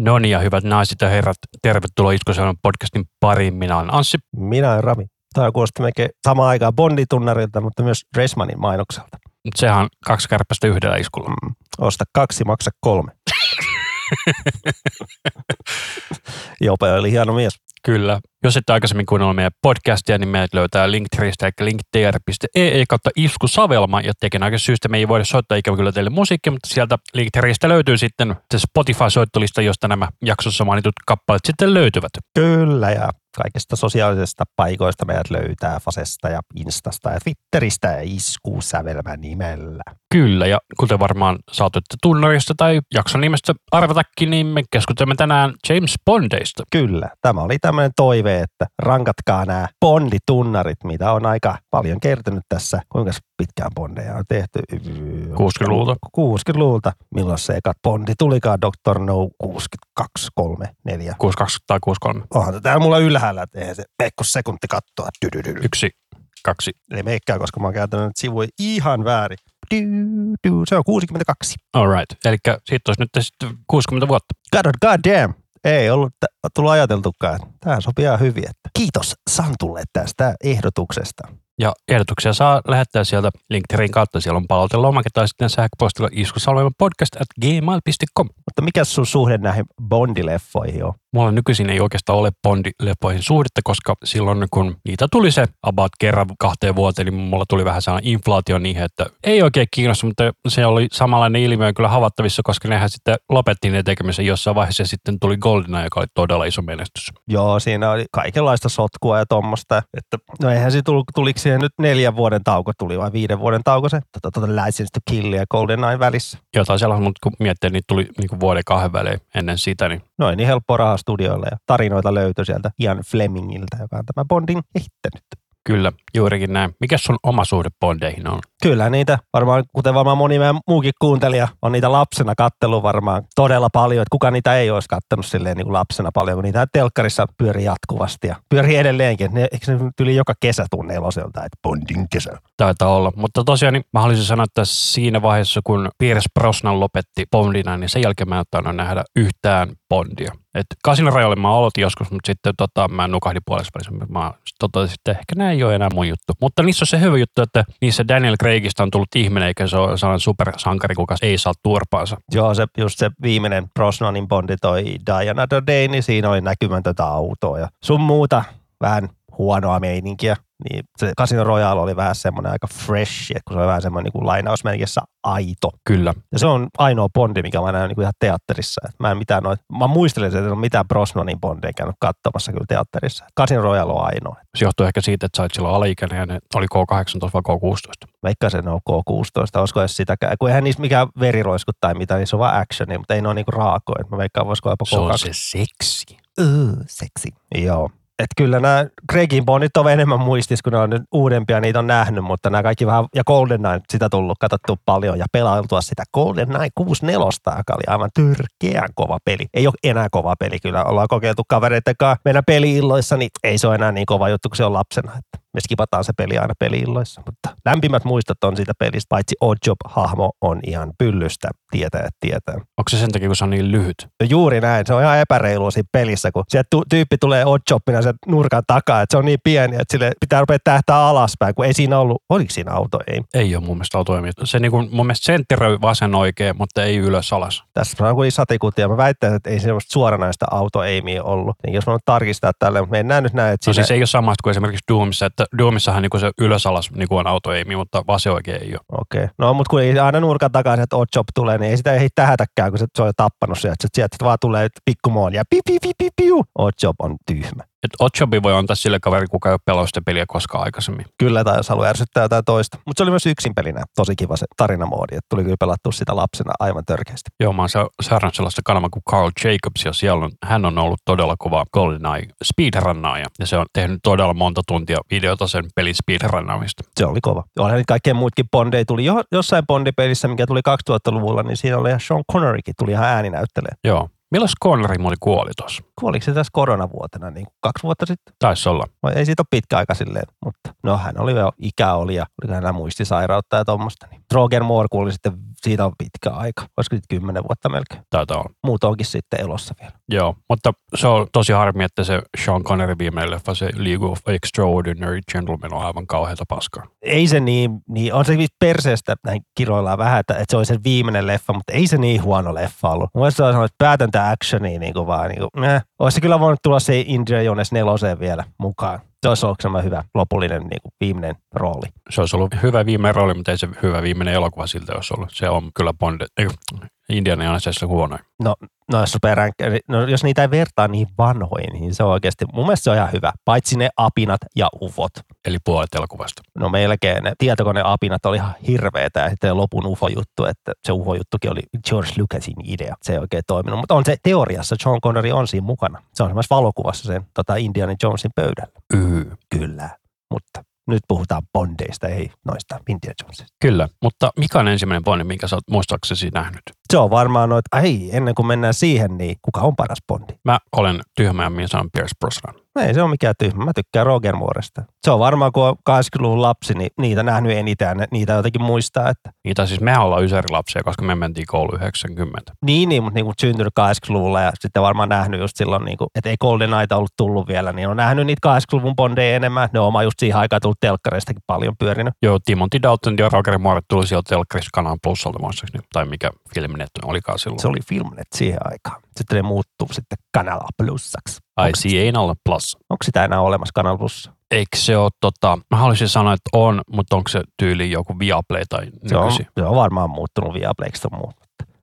No niin, ja hyvät naiset ja herrat, tervetuloa Iskoselman podcastin pariin. Minä olen Anssi. Minä olen Rami. Tämä kuulostaa melkein samaan aikaan Bonditunnarilta, mutta myös Resmanin mainokselta. Sehän on kaksi kärpästä yhdellä iskulla. Mm. Osta kaksi, maksa kolme. Jope oli hieno mies. Kyllä. Jos ette aikaisemmin kuunnella meidän podcastia, niin meidät löytää Linktristä eli linktr.ee kautta iskusavelma. Ja aika syystä me ei voida soittaa ikävä kyllä teille musiikkia, mutta sieltä Linktristä löytyy sitten se Spotify-soittolista, josta nämä jaksossa mainitut kappaleet sitten löytyvät. Kyllä, ja kaikista sosiaalisista paikoista meidät löytää Fasesta ja Instasta ja Twitteristä ja iskusävelmä nimellä. Kyllä, ja kuten varmaan saatoitte tunnarista tai jakson nimestä arvatakin, niin me keskustelemme tänään James Bondeista. Kyllä, tämä oli tämmöinen toive, että rankatkaa nämä Bonditunnarit, mitä on aika paljon kertynyt tässä. Kuinka pitkään Bondeja on tehty? 60-luvulta. 60-luvulta. Milloin se eka Bondi tulikaan? Dr. No 62, 3, 4. 62 tai 63. Onhan täällä mulla ylhäällä, että eihän se mekko sekunti kattoa. Yksi, kaksi. Ei meikkää, koska mä oon käytänyt nyt sivuja ihan väärin. Se on 62. All right. Eli siitä olisi nyt sitten 60 vuotta. God, god damn. Ei ollut tullut ajateltukaan. Tämä sopii ihan hyvin. Että kiitos Santulle tästä ehdotuksesta. Ja ehdotuksia saa lähettää sieltä LinkedInin kautta. Siellä on palautelomake tai sitten sähköpostilla iskusalveimen podcast at gmail.com. Mutta mikä sun suhde näihin Bondileffoihin on? Mulla nykyisin ei oikeastaan ole Bondi-lepoihin suhdetta, koska silloin kun niitä tuli se about kerran kahteen vuoteen, niin mulla tuli vähän sellainen inflaatio niihin, että ei oikein kiinnosta, mutta se oli samanlainen ilmiö kyllä havaittavissa, koska nehän sitten lopetti ne tekemisen jossain vaiheessa ja sitten tuli Goldeneye, joka oli todella iso menestys. Joo, siinä oli kaikenlaista sotkua ja tuommoista. Että, no eihän se tullut, tuliko siihen nyt neljän vuoden tauko tuli vai viiden vuoden tauko se? Tota, tota License to Kill ja GoldenEye välissä. Jotain sellaista, mutta kun miettii, niin tuli niin kuin vuoden kahden välein ennen sitä, niin No ei niin helppoa rahaa studioille ja tarinoita löytyi sieltä Ian Flemingiltä, joka on tämä Bondin kehittänyt. kyllä, juurikin näin. Mikä sun oma suhde Bondeihin on? Kyllä niitä, varmaan, kuten varmaan moni meidän muukin kuuntelija, on niitä lapsena kattelu varmaan todella paljon. Että kuka niitä ei olisi kattanut silleen niin kuin lapsena paljon, kun niitä telkkarissa pyörii jatkuvasti ja pyörii edelleenkin. Ne, eikö se tuli joka kesä tunne eloselta, että Bondin kesä. Taitaa olla. Mutta tosiaan niin mä haluaisin sanoa, että siinä vaiheessa, kun Pierce Brosnan lopetti Bondina, niin sen jälkeen mä en ottanut nähdä yhtään Bondia. Et Casino Royale mä aloitin joskus, mutta sitten tota, mä nukahdin puolessa välissä. Mä totesin, että ehkä nämä ei ole enää mun juttu. Mutta niissä on se hyvä juttu, että niissä Daniel Craigista on tullut ihminen, eikä se ole sellainen supersankari, kuka ei saa turpaansa. Joo, se, just se viimeinen Brosnanin Bondi toi Another Day, niin siinä oli näkymätöntä autoa ja sun muuta vähän huonoa meininkiä. Niin se Casino Royale oli vähän semmoinen aika fresh, että kun se oli vähän semmoinen niin lainausmerkissä aito. Kyllä. Ja se on ainoa Bondi, mikä mä näen niin kuin ihan teatterissa. Et mä en mitään noit, mä muistelen, että en ole mitään Brosnanin Bondia käynyt katsomassa kyllä teatterissa. Casino Royale on ainoa. Se johtuu ehkä siitä, että sä olit silloin alaikäinen ja ne oli K18 vai K16. Vaikka se on K16, olisiko edes sitäkään. Kun eihän niissä mikään veriroiskut tai mitä, niin se on vaan actionia, mutta ei ne ole niinku raakoja. Mä veikkaan, voisiko jopa Se on K2. se seksi. Uh, seksi. Joo. Et kyllä nämä Craigin Bondit on enemmän muistis, kun ne on nyt uudempia, niitä on nähnyt, mutta nämä kaikki vähän, ja GoldenEye, sitä tullut katsottu paljon ja pelailtua sitä GoldenEye 64, joka oli aivan törkeän kova peli. Ei ole enää kova peli, kyllä ollaan kokeiltu kavereiden kanssa meidän peliilloissa, niin ei se ole enää niin kova juttu kuin se on lapsena. Että me skipataan se peli aina peliilloissa, mutta lämpimät muistot on siitä pelistä, paitsi Oddjob-hahmo on ihan pyllystä, tietää, tietää. Onko se sen takia, kun se on niin lyhyt? No juuri näin, se on ihan epäreilua siinä pelissä, kun se tyyppi tulee oddjobbina sen nurkan takaa, että se on niin pieni, että sille pitää rupea tähtää alaspäin, kun ei siinä ollut, oliko siinä auto, ei. Ei ole mun mielestä autoimia. Se niin kuin, mun mielestä sentteröi vasen oikein, mutta ei ylös alas. Tässä on kuin satikutia, mä väittäisin, että ei semmoista suoranaista auto-aimia ollut. Niin jos mä nyt tarkistaa tälle, mutta me en nähnyt näin, että No siinä... siis ei ole samasta kuin esimerkiksi Doomissa, että Doomissahan niin kuin se ylös alas niin kuin on autoimi, mutta vasen oikein ei ole. Okei. No, mutta kun ei aina nurkan takaisin, että Oddjob tulee, niin ei sitä ei tähätäkään, kun se, se on jo tappanut sieltä. Sieltä, vaan tulee pikkumoon ja piu, piu, piu, piu, piu. Oddjob on tyhmä. Et Oddjobi voi antaa sille kaveri, kuka ei ole pelannut sitä peliä koskaan aikaisemmin. Kyllä, tai jos haluaa ärsyttää jotain toista. Mutta se oli myös yksin pelinä tosi kiva se tarinamoodi, että tuli kyllä pelattua sitä lapsena aivan törkeästi. Joo, mä oon se- seurannut sellaista kanavaa kuin Carl Jacobs, ja siellä on, hän on ollut todella kova GoldenEye speedrunnaaja, ja se on tehnyt todella monta tuntia videota sen pelin speedrunnaamista. Se oli kova. Onhan nyt kaikkien muutkin Bondeja tuli jo, jossain Bondipelissä, mikä tuli 2000-luvulla, niin siinä oli ihan Sean Connerykin tuli ihan ääninäyttelee. Joo, Milloin Connery muoli kuoli tuossa? Kuoliko se tässä koronavuotena, niin kuin kaksi vuotta sitten? Taisi olla. Vai ei siitä ole pitkä aika silleen, mutta no hän oli jo ikä oli ja oliko hänellä muistisairautta ja tuommoista. Niin. Roger Moore kuoli sitten, siitä on pitkä aika, olisiko sitten kymmenen vuotta melkein. Taitaa olla. Muut onkin sitten elossa vielä. Joo, mutta se on tosi harmi, että se Sean Connery viimeinen leffa, se League of Extraordinary Gentlemen on aivan kauheata paskaa. Ei se niin, niin on se perseestä, näin kiroillaan vähän, että, että se oli sen viimeinen leffa, mutta ei se niin huono leffa ollut. Mun se on sanonut, että päätäntä actionia niin kuin vaan, niin kuin, eh. Olisi kyllä voinut tulla se Indiana Jones neloseen vielä mukaan. Se olisi ollut semmoinen hyvä lopullinen niin kuin viimeinen rooli. Se olisi ollut hyvä viimeinen rooli, mutta ei se hyvä viimeinen elokuva siltä olisi ollut. Se on kyllä Bond, Indiana Jonesessa huonoin. No, no jos, no, jos niitä ei vertaa niin vanhoihin, niin se on oikeasti, mun mielestä se on ihan hyvä. Paitsi ne apinat ja ufot. Eli puolet elokuvasta. No melkein. Ne tietokoneapinat oli ihan hirveetä ja sitten lopun ufo-juttu, että se ufo-juttukin oli George Lucasin idea. Se ei oikein toiminut, mutta on se teoriassa, John Connery on siinä mukana. Se on semmoisessa valokuvassa sen tota Indiana Jonesin pöydällä. Yy. Kyllä, mutta nyt puhutaan Bondeista, ei noista Indiana Jonesista. Kyllä, mutta mikä on ensimmäinen Bondi, minkä sä oot muistaaksesi nähnyt? Se on varmaan noit, ei, ennen kuin mennään siihen, niin kuka on paras Bondi? Mä olen tyhmä ja minä sanon Pierce Brosnan. Ei se ole mikään tyhmä. Mä tykkään Roger Mooresta. Se on varmaan, kun on 80-luvun lapsi, niin niitä nähnyt eniten niitä jotenkin muistaa. Että... Niitä siis me ollaan ysärilapsia, koska me mentiin koulu 90. Niin, niin mutta niin kuin syntynyt 80-luvulla ja sitten varmaan nähnyt just silloin, niin kuin, että ei Golden Aita ollut tullut vielä, niin on nähnyt niitä 80-luvun bondeja enemmän. Ne on oma just siihen aikaan tullut telkkareistakin paljon pyörinyt. Joo, Timothy Dalton ja Roger Moore tuli sieltä telkkarista kanaan plussalta muistaakseni, tai mikä filminet olikaan silloin. Se oli Filmnet siihen aikaan. Sitten ne muuttuu sitten Kanala Plussaksi. Ai Anal Plus. Onko sitä enää olemassa Kanal Plus? Eikö se ole, tota, mä haluaisin sanoa, että on, mutta onko se tyyli joku Viaplay tai se on, se on varmaan muuttunut Viaplayksi tai muu.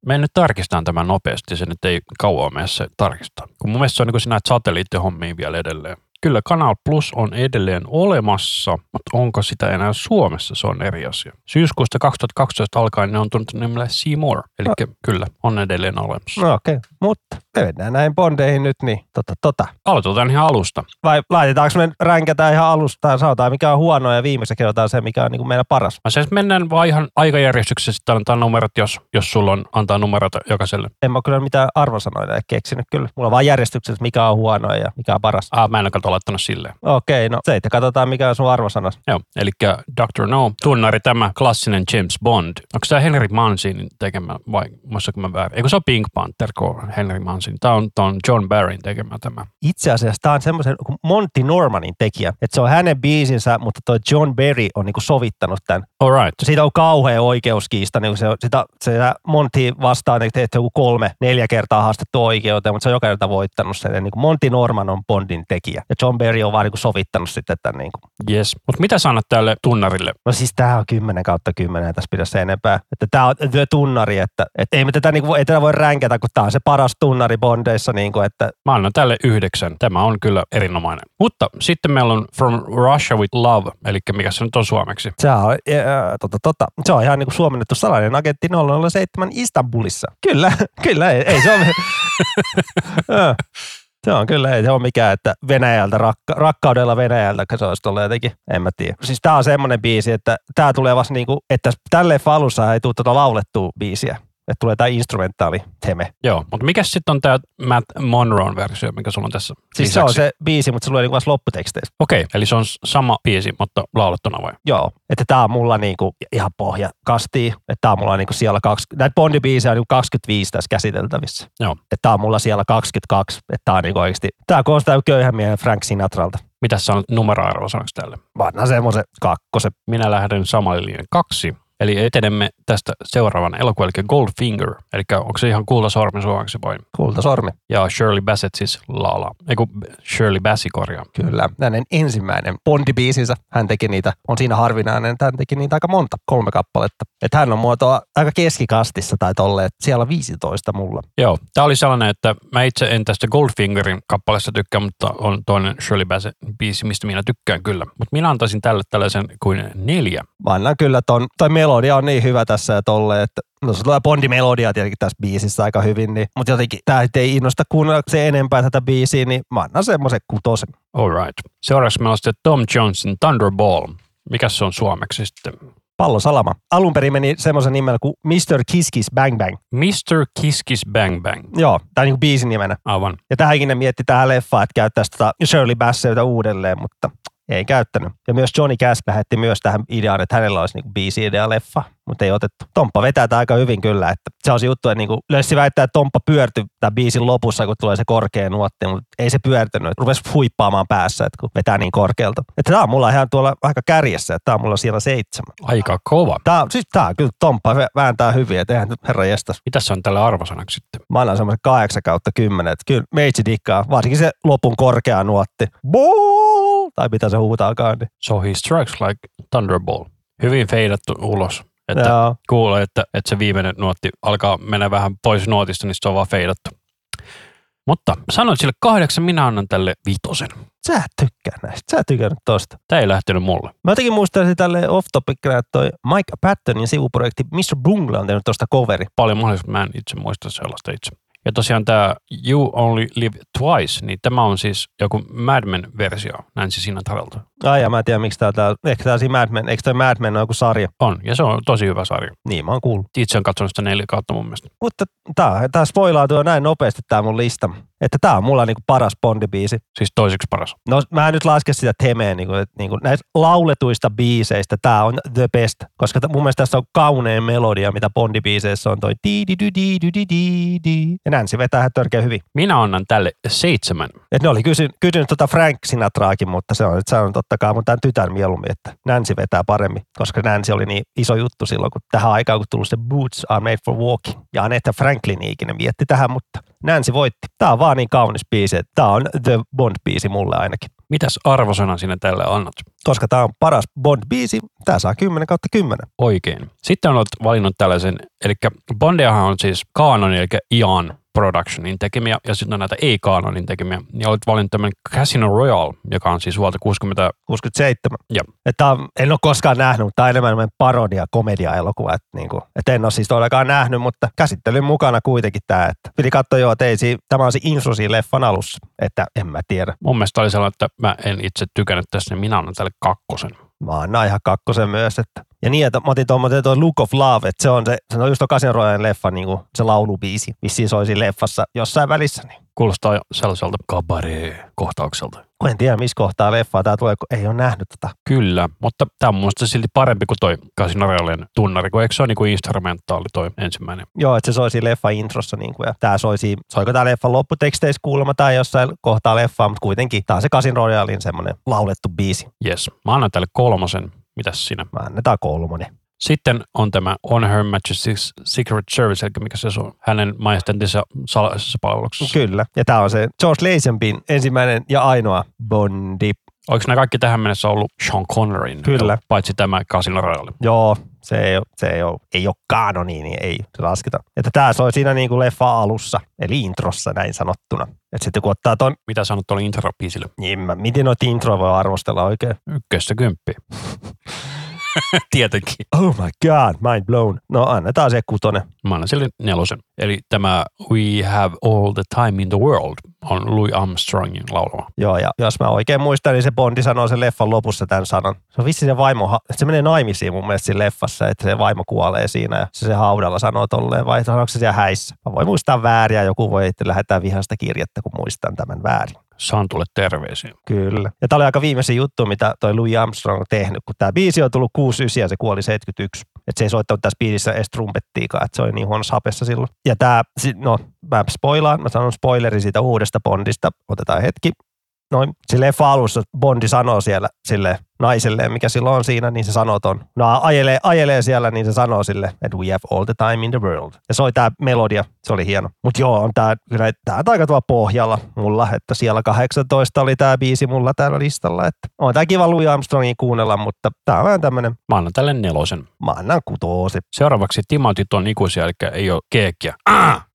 Me nyt tarkistan tämän nopeasti, se nyt ei kauan mene se tarkistaa. Kun mun mielestä se on niin kuin sinä satelliittihommiin vielä edelleen. Kyllä Kanal Plus on edelleen olemassa, mutta onko sitä enää Suomessa, se on eri asia. Syyskuusta 2012 alkaen ne on tullut nimellä Seymour, eli no. kyllä, on edelleen olemassa. No okei, okay. mutta mennään näin bondeihin nyt, niin tota, tota. Aloitetaan ihan alusta. Vai laitetaanko me ränkätään ihan alusta ja sanotaan mikä on huono ja viimeksi kerrotaan se, mikä on niin kuin meidän paras? Mä siis mennään vaan ihan aikajärjestyksessä sitten antaa numerot, jos, jos sulla on antaa numerot jokaiselle. En mä kyllä mitään arvosanoita keksinyt kyllä. Mulla on vaan järjestyksessä, mikä on huono ja mikä on paras. Ah, mä en ole laittanut silleen. Okei, okay, no se, että katsotaan mikä on sun arvosanas. Joo, eli Dr. No, tunnari tämä klassinen James Bond. Onko tämä Henry Mancinin tekemä vai muistako mä väärin? Eikö se ole Pink Panther, kun Henry Mancini? Tämä on, tämä on John Barryn tekemä tämä. Itse asiassa tämä on semmoisen Monty Normanin tekijä, että se on hänen biisinsä, mutta tuo John Barry on niinku sovittanut tämän. All right. Siitä on kauhea oikeuskiista, niin se, sitä, se Monty vastaan, että joku kolme, neljä kertaa haastettu oikeuteen, mutta se on joka kerta voittanut sen. Niin Monty Norman on Bondin tekijä ja John Barry on vaan niin sovittanut sitten tämän. Niin kuin. Yes. Mutta mitä sanot tälle tunnarille? No siis tämä on 10 kautta 10 tässä pitäisi enempää. Että tämä on the tunnari, että, että ei me tätä, niin kuin, ei tätä voi ränkätä, kun tämä on se paras tunnari Bondeissa. Niin kuin, että... Mä annan tälle yhdeksän. Tämä on kyllä erinomainen. Mutta sitten meillä on From Russia with Love, eli mikä se nyt on suomeksi? Se on, äh, tota, tota, se on ihan niin kuin suomennettu salainen agentti 007 Istanbulissa. Kyllä, kyllä, ei, ei se ole. Se on kyllä, ei se ole mikään, että Venäjältä, rakka, rakkaudella Venäjältä, se olisi tullut jotenkin, en mä tiedä. Siis tää on semmoinen biisi, että tää tulee vasta niinku, että tälle alussa ei tule tuota laulettua biisiä että tulee tämä instrumentaali teme. Joo, mutta mikä sitten on tämä Matt Monroe versio, mikä sulla on tässä Siis lisäksi? se on se biisi, mutta se tulee niinku vasta lopputeksteissä. Okei, okay, eli se on sama biisi, mutta laulettuna vai? Joo, että tämä on mulla niinku ihan pohja kastii, että tämä on mulla niinku siellä kaksi, näitä Bondi-biisejä on niinku 25 tässä käsiteltävissä. Joo. Että tämä on mulla siellä 22, että tämä on niinku oikeasti, tämä koostaa köyhän miehen Frank Sinatralta. Mitä sä on numeroarvo sanoksi tälle? Mä annan semmoisen kakkosen. Minä lähden samalle kaksi. Eli etenemme tästä seuraavan elokuvan, eli Goldfinger. Eli onko se ihan kultasormi suomeksi vai? Kultasormi. Ja Shirley Bassett siis laulaa. Eiku Shirley Bassi korjaa. Kyllä. Hänen ensimmäinen Bondi-biisinsä. Hän teki niitä, on siinä harvinainen, että hän teki niitä aika monta, kolme kappaletta. Että hän on muotoa aika keskikastissa tai tolleet. Siellä 15 mulla. Joo. Tämä oli sellainen, että mä itse en tästä Goldfingerin kappaleesta tykkää, mutta on toinen Shirley Bassett biisi, mistä minä tykkään kyllä. Mutta minä antaisin tälle tällaisen kuin neljä. Mä annan kyllä ton, toi melodia on niin hyvä tässä ja tolle, että No se tulee Bondi-melodia tietenkin tässä biisissä aika hyvin, niin, mutta jotenkin tämä ei innosta kuunnella se enempää tätä biisiä, niin mä annan semmoisen kutosen. All right. Seuraavaksi meillä on sitten Tom Johnson Thunderball. Mikä se on suomeksi sitten? Pallo Salama. Alun perin meni semmoisen nimellä kuin Mr. Kiss Kiss Bang Bang. Mr. Kiss Kiss Bang Bang. Joo, tämä niin biisin nimenä. Aivan. Ja tähänkin ne mietti tähän leffaan, että käyttäisi tota Shirley Basseyta uudelleen, mutta ei käyttänyt. Ja myös Johnny Cash lähetti myös tähän ideaan, että hänellä olisi niinku biisi-idea leffa, mutta ei otettu. Tomppa vetää tämä aika hyvin kyllä, että se on se juttu, että niinku, Lössi väittää, että Tomppa pyörtyi tämän biisin lopussa, kun tulee se korkea nuotti, mutta ei se pyörtynyt. Rupesi huippaamaan päässä, että kun vetää niin korkealta. Että tämä on mulla ihan tuolla aika kärjessä, että tämä on mulla siellä seitsemän. Aika kova. Tämä, siis tämä kyllä Tomppa vääntää hyvin, että eihän herra jestas. Mitä se on tällä arvosanaksi sitten? Mä annan semmoisen 8 kautta 10, että kyllä meitsi dikkaa, varsinkin se lopun korkea nuotti. Boo! Tai mitä se huutaakaan. Niin. So he strikes like Thunderball. Hyvin feidattu ulos. Että Joo. kuulee, että, että se viimeinen nuotti alkaa mennä vähän pois nuotista, niin se on vaan feidattu. Mutta sanoit sille kahdeksan, minä annan tälle vitosen. Sä et tykkää näistä. Sä et tykännyt tosta. Tämä ei lähtenyt mulle. Mä jotenkin muistaisin tälle off topic että toi Mike Pattonin sivuprojekti Mr. Bungle on tehnyt tosta coveri. Paljon mahdollista, mä en itse muista sellaista itse. Ja tosiaan tämä You Only Live Twice, niin tämä on siis joku Mad Men-versio Nancy Sinatralta. Ai ja mä en tiedä, miksi tää, tää ehkä tää siinä Mad Men, eikö toi Mad Men ole joku sarja? On, ja se on tosi hyvä sarja. Niin, mä oon kuullut. Itse on katsonut sitä neljä kautta mun mielestä. Mutta tää, tää spoilautuu näin nopeasti tää mun lista. Että tää on mulla niinku paras Bondi-biisi. Siis toiseksi paras. No mä en nyt laske sitä temeen, niinku, että niinku, näistä lauletuista biiseistä tää on the best. Koska t- mun mielestä tässä on kaunein melodia, mitä Bondi-biiseissä on toi di di di di di di di Ja Nancy vetää ihan törkeä hyvin. Minä annan tälle seitsemän. Et ne oli kysynyt, kysynyt tota Frank Sinatraakin, mutta se on, se on tota ottakaa mun tämän tytän mieluummin, että Nancy vetää paremmin, koska Nancy oli niin iso juttu silloin, kun tähän aikaan kun tullut se Boots are made for walking. Ja Anetta Franklin ikinä mietti tähän, mutta Nancy voitti. Tää on vaan niin kaunis biisi, että tää on The Bond-biisi mulle ainakin. Mitäs arvosana sinä tälle annat? Koska tää on paras Bond-biisi, tää saa 10 kautta 10. Oikein. Sitten olet valinnut tällaisen, eli Bondiahan on siis Canon, eli Ian Productionin tekemiä, ja sitten on näitä ei-Canonin tekemiä. Ja olet valinnut tämän Casino Royale, joka on siis vuodelta 60, 67. ja Että en ole koskaan nähnyt, mutta tämä on enemmän parodia, komedia-elokuva. Että, niin kuin, että en ole siis todellakaan nähnyt, mutta käsittelyn mukana kuitenkin tämä. Että piti katsoa jo, että ei, si- tämä on se siinä leffan alussa. Että en mä tiedä. mun mielestä oli sellainen, että mä en itse tykännyt tästä, niin minä annan tälle kakkosen. Mä annan ihan kakkosen myös. Että. Ja niin, että mä otin tuon, tuo Look of Love, että se on, se, se on just tuon Royalen leffa, niin kuin se laulubiisi, missä soi siinä leffassa jossain välissä. Niin. Kuulostaa sellaiselta kabaree-kohtaukselta. Kun en tiedä, missä kohtaa leffaa tämä tulee, kun ei ole nähnyt tätä. Kyllä, mutta tämä on mun mielestä silti parempi kuin toi Casino Royalen tunnari, kun eikö se ole niin kuin instrumentaali toi ensimmäinen. Joo, että se soi siinä leffa introssa, niin kuin, ja tämä soi siinä, soiko tämä leffan lopputeksteissä kuulemma tai jossain kohtaa leffaa, mutta kuitenkin tämä on se Casino Royalin semmoinen laulettu biisi. Yes, mä annan tälle kolmosen. Mitäs sinä? Mä annetaan kolmonen. Sitten on tämä On Her Majesty's Secret Service, eli mikä se on hänen majestantinsa salaisessa palveluksessa. Kyllä. Ja tämä on se George Lazenbyn ensimmäinen ja ainoa Bondi. Oliko nämä kaikki tähän mennessä ollut Sean Connerin? Kyllä. Paitsi tämä Casino Royale. Joo, se ei se ei ole, ei ole kanoni, niin ei se lasketa. Että tämä soi siinä niin kuin leffa alussa, eli introssa näin sanottuna. Että sitten kun ottaa ton, Mitä sanot tuolle intro-biisille? niin mä, miten noita introja voi arvostella oikein? Ykköstä kymppi. Tietenkin. Oh my god, mind blown. No annetaan se kutonen. Mä annan sille nelosen. Eli tämä We Have All the Time in the World on Louis Armstrongin laulama. Joo, ja jos mä oikein muistan, niin se Bondi sanoo sen leffan lopussa tämän sanan. Se on vissi se vaimo, se menee naimisiin mun mielestä siinä leffassa, että se vaimo kuolee siinä ja se, se haudalla sanoo tolleen, vai sanoiko se siellä häissä? Mä voin muistaa vääriä, joku voi että lähettää vihasta kirjettä, kun muistan tämän väärin. Saan tulle terveisiä. Kyllä. Ja tämä oli aika viimeisin juttu, mitä toi Louis Armstrong on tehnyt, kun tämä biisi on tullut 69 ja se kuoli 71. Että se ei soittanut tässä biisissä edes trumpettiikaan, että se oli niin huonossa hapessa silloin. Ja tämä, no mä spoilaan, mä sanon spoileri siitä uudesta Bondista. Otetaan hetki. Noin, se leffa alussa Bondi sanoo siellä sille naiselleen, mikä silloin on siinä, niin se sanoo ton. No ajelee, ajelee siellä, niin se sanoo sille, että we have all the time in the world. Ja soi tää melodia, se oli hieno. Mutta joo, on tää, kyllä tää on aika tuolla pohjalla mulla, että siellä 18 oli tää biisi mulla täällä listalla. Että on tää kiva Louis Armstrongin kuunnella, mutta tää on vähän tämmönen, Mä annan tälle nelosen. mä annan kutoosi. Seuraavaksi Timothy on ikuisia, eli ei ole keekkiä. Ah!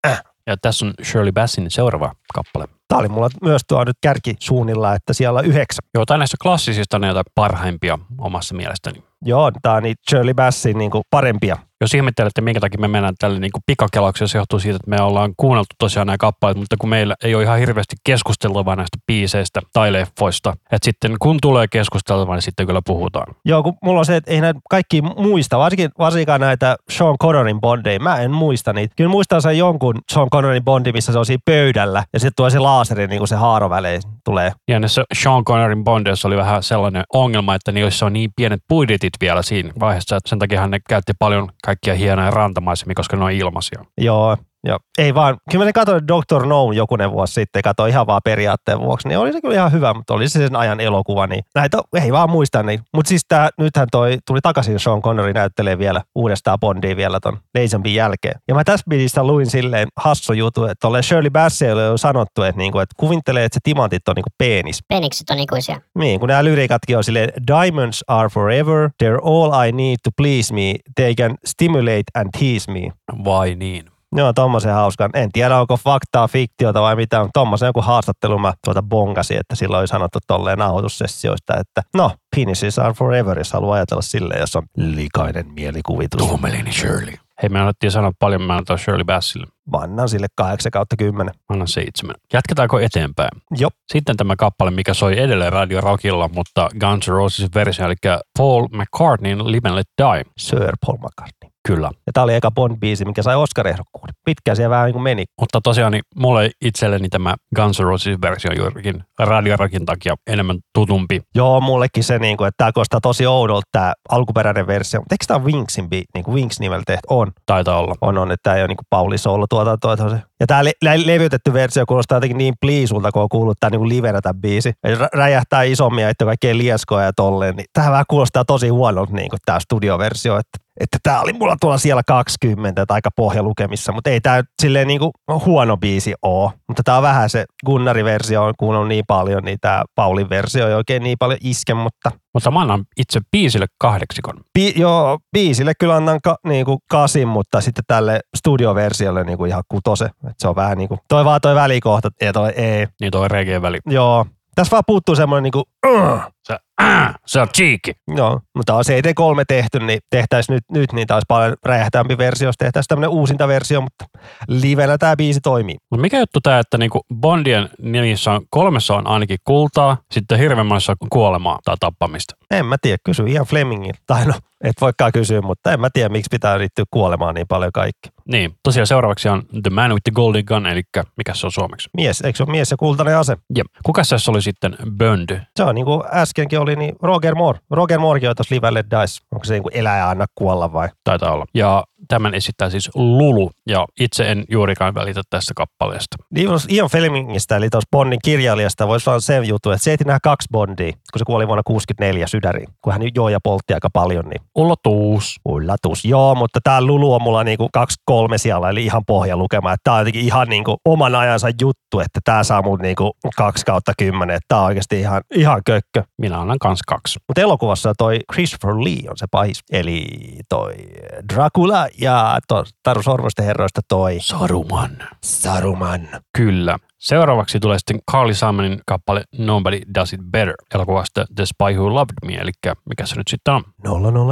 Ja tässä on Shirley Bassin seuraava kappale. Tämä oli mulla myös tuo nyt kärki suunnilla, että siellä on yhdeksän. Joo, tai näistä klassisista näitä parhaimpia omassa mielestäni. Joo, tämä on niitä Shirley Bassin niin parempia. Jos ihmettelette, minkä takia me mennään tälle niin pikakelauksia, se johtuu siitä, että me ollaan kuunneltu tosiaan nämä kappaleet, mutta kun meillä ei ole ihan hirveästi keskusteltavaa näistä biiseistä tai leffoista, että sitten kun tulee keskusteltavaa, niin sitten kyllä puhutaan. Joo, kun mulla on se, että ei näitä kaikki muista, varsinkin, varsinkaan näitä Sean Connerin bondeja, mä en muista niitä. Kyllä muistan sen jonkun Sean Connerin bondi, missä se on siinä pöydällä ja sitten tulee se laaseri, niin kuin se haaro välein tulee. Ja näissä Sean Connerin bondeissa oli vähän sellainen ongelma, että niissä on niin pienet budjetit vielä siinä vaiheessa, että sen takia ne käytti paljon kaikkia hienoja rantamaisemia, koska ne on ilmaisia. Joo, Joo, ei vaan. Kyllä mä katsoin Dr. No jokunen vuosi sitten, katsoin ihan vaan periaatteen vuoksi, niin oli se kyllä ihan hyvä, mutta oli se sen ajan elokuva, niin näitä ei vaan muista niin. Mutta siis tää, nythän toi tuli takaisin Sean Connery näyttelee vielä uudestaan Bondia vielä ton Lazenbyn jälkeen. Ja mä tässä biisistä luin silleen hassu jutu, että tolle Shirley Bassey on sanottu, että, niinku, että kuvittelee, että se timantit on niinku penis. Penikset on ikuisia. Niin, kun nämä lyrikatkin on silleen, diamonds are forever, they're all I need to please me, they can stimulate and tease me. Vai niin? Joo, tommosen hauskan. En tiedä, onko faktaa, fiktiota vai mitä, mutta tommosen joku haastattelu mä tuota bongasin, että silloin oli sanottu tolleen nauhoitussessioista, että no, penises are forever, jos haluaa ajatella silleen, jos on likainen mielikuvitus. Tuomelini Shirley. Hei, me annettiin sanoa paljon, mä annan Shirley Bassille. Mä annan sille 8 kautta 10. Mä annan seitsemän. Jatketaanko eteenpäin? Joo. Sitten tämä kappale, mikä soi edelleen Radio Rockilla, mutta Guns N' Roses versio, eli Paul McCartneyn Live and Let Die. Sir Paul McCartney. Kyllä. Ja tää oli eka Bond-biisi, mikä sai Oscar-ehdokkuuden. Pitkään siellä vähän niin kuin meni. Mutta tosiaan niin mulle itselleni tämä Guns N' Roses versio juurikin Radio Rockin takia enemmän tutumpi. Joo, mullekin se, niin kuin, että tämä kostaa tosi oudolta tämä alkuperäinen versio. Mutta eikö tämä Wingsin, bi- niin kuin Wings nimellä tehty? On. Taitaa olla. On, on, että tämä ei ole niin kuin Pauli Soolo tuotantoa. se. Ja tämä le- le- levytetty versio kuulostaa jotenkin niin pliisulta, kun on kuullut tämä niin livenä tämä biisi. Ja rä- räjähtää isommin ja että kaikkea lieskoja ja tolleen. Niin tämä vähän kuulostaa tosi huonolta niin kuin tämä studioversio. Että että tämä oli mulla tuolla siellä 20 tai aika pohjalukemissa, mutta ei tämä silleen niinku huono biisi oo. Mutta tämä on vähän se Gunnarin versio on kuunnellut niin paljon, niin tämä Paulin versio ei oikein niin paljon iske, mutta Mutta mä annan itse biisille kahdeksikon. Bi- joo, biisille kyllä annan ka- niinku kasin, mutta sitten tälle studioversiolle niinku ihan kutose. Et se on vähän niinku, toi vaan toi välikohta ja toi ei. Niin toi reggae väli. Joo, tässä vaan puuttuu semmoinen niinku, uh, Se, äh, se on cheeky. Joo, mutta on CD3 tehty, niin tehtäisiin nyt, nyt niin taas paljon räjähtäämpi versio, jos tehtäisiin tämmöinen uusinta versio, mutta livenä tämä biisi toimii. Mutta mikä juttu tämä, että niinku Bondien nimissä on kolmessa on ainakin kultaa, sitten hirveän monessa on kuolemaa tai tappamista. En mä tiedä, kysy ihan Flemingin. Tai no, et voikaan kysyä, mutta en mä tiedä, miksi pitää liittyä kuolemaan niin paljon kaikki. Niin, tosiaan seuraavaksi on The Man with the Golden Gun, eli mikä se on suomeksi? Mies, eikö se ole mies ja kultainen ase? Ja kuka tässä oli sitten Bond? Se on niin kuin äskenkin oli, niin Roger Moore. Roger Moorekin on tuossa Live and Let Dice. Onko se niin kuin elää ja anna kuolla vai? Taitaa olla. Ja tämän esittää siis Lulu, ja itse en juurikaan välitä tästä kappaleesta. Niin Ian Flemingistä, eli tuossa Bondin kirjailijasta, voisi olla se juttu, että se ehti nämä kaksi Bondia, kun se kuoli vuonna 64 sydäriin. Kun hän joo ja poltti aika paljon, niin Ulottuus. Ullatus, joo, mutta tämä Lulu on mulla niinku kaksi kolme siellä, eli ihan pohjalukema. Tämä on jotenkin ihan niinku oman ajansa juttu, että tämä saa mut niinku kaksi kautta kymmenen. Tämä on oikeasti ihan, ihan kökkö. Minä annan kans kaksi. Mutta elokuvassa toi Christopher Lee on se pahis. Eli toi Dracula ja to, Taru Sorvosten herroista toi Saruman. Saruman. Kyllä. Seuraavaksi tulee sitten Carly Simonin kappale Nobody Does It Better elokuvasta The Spy Who Loved Me, eli mikä se nyt sitten on?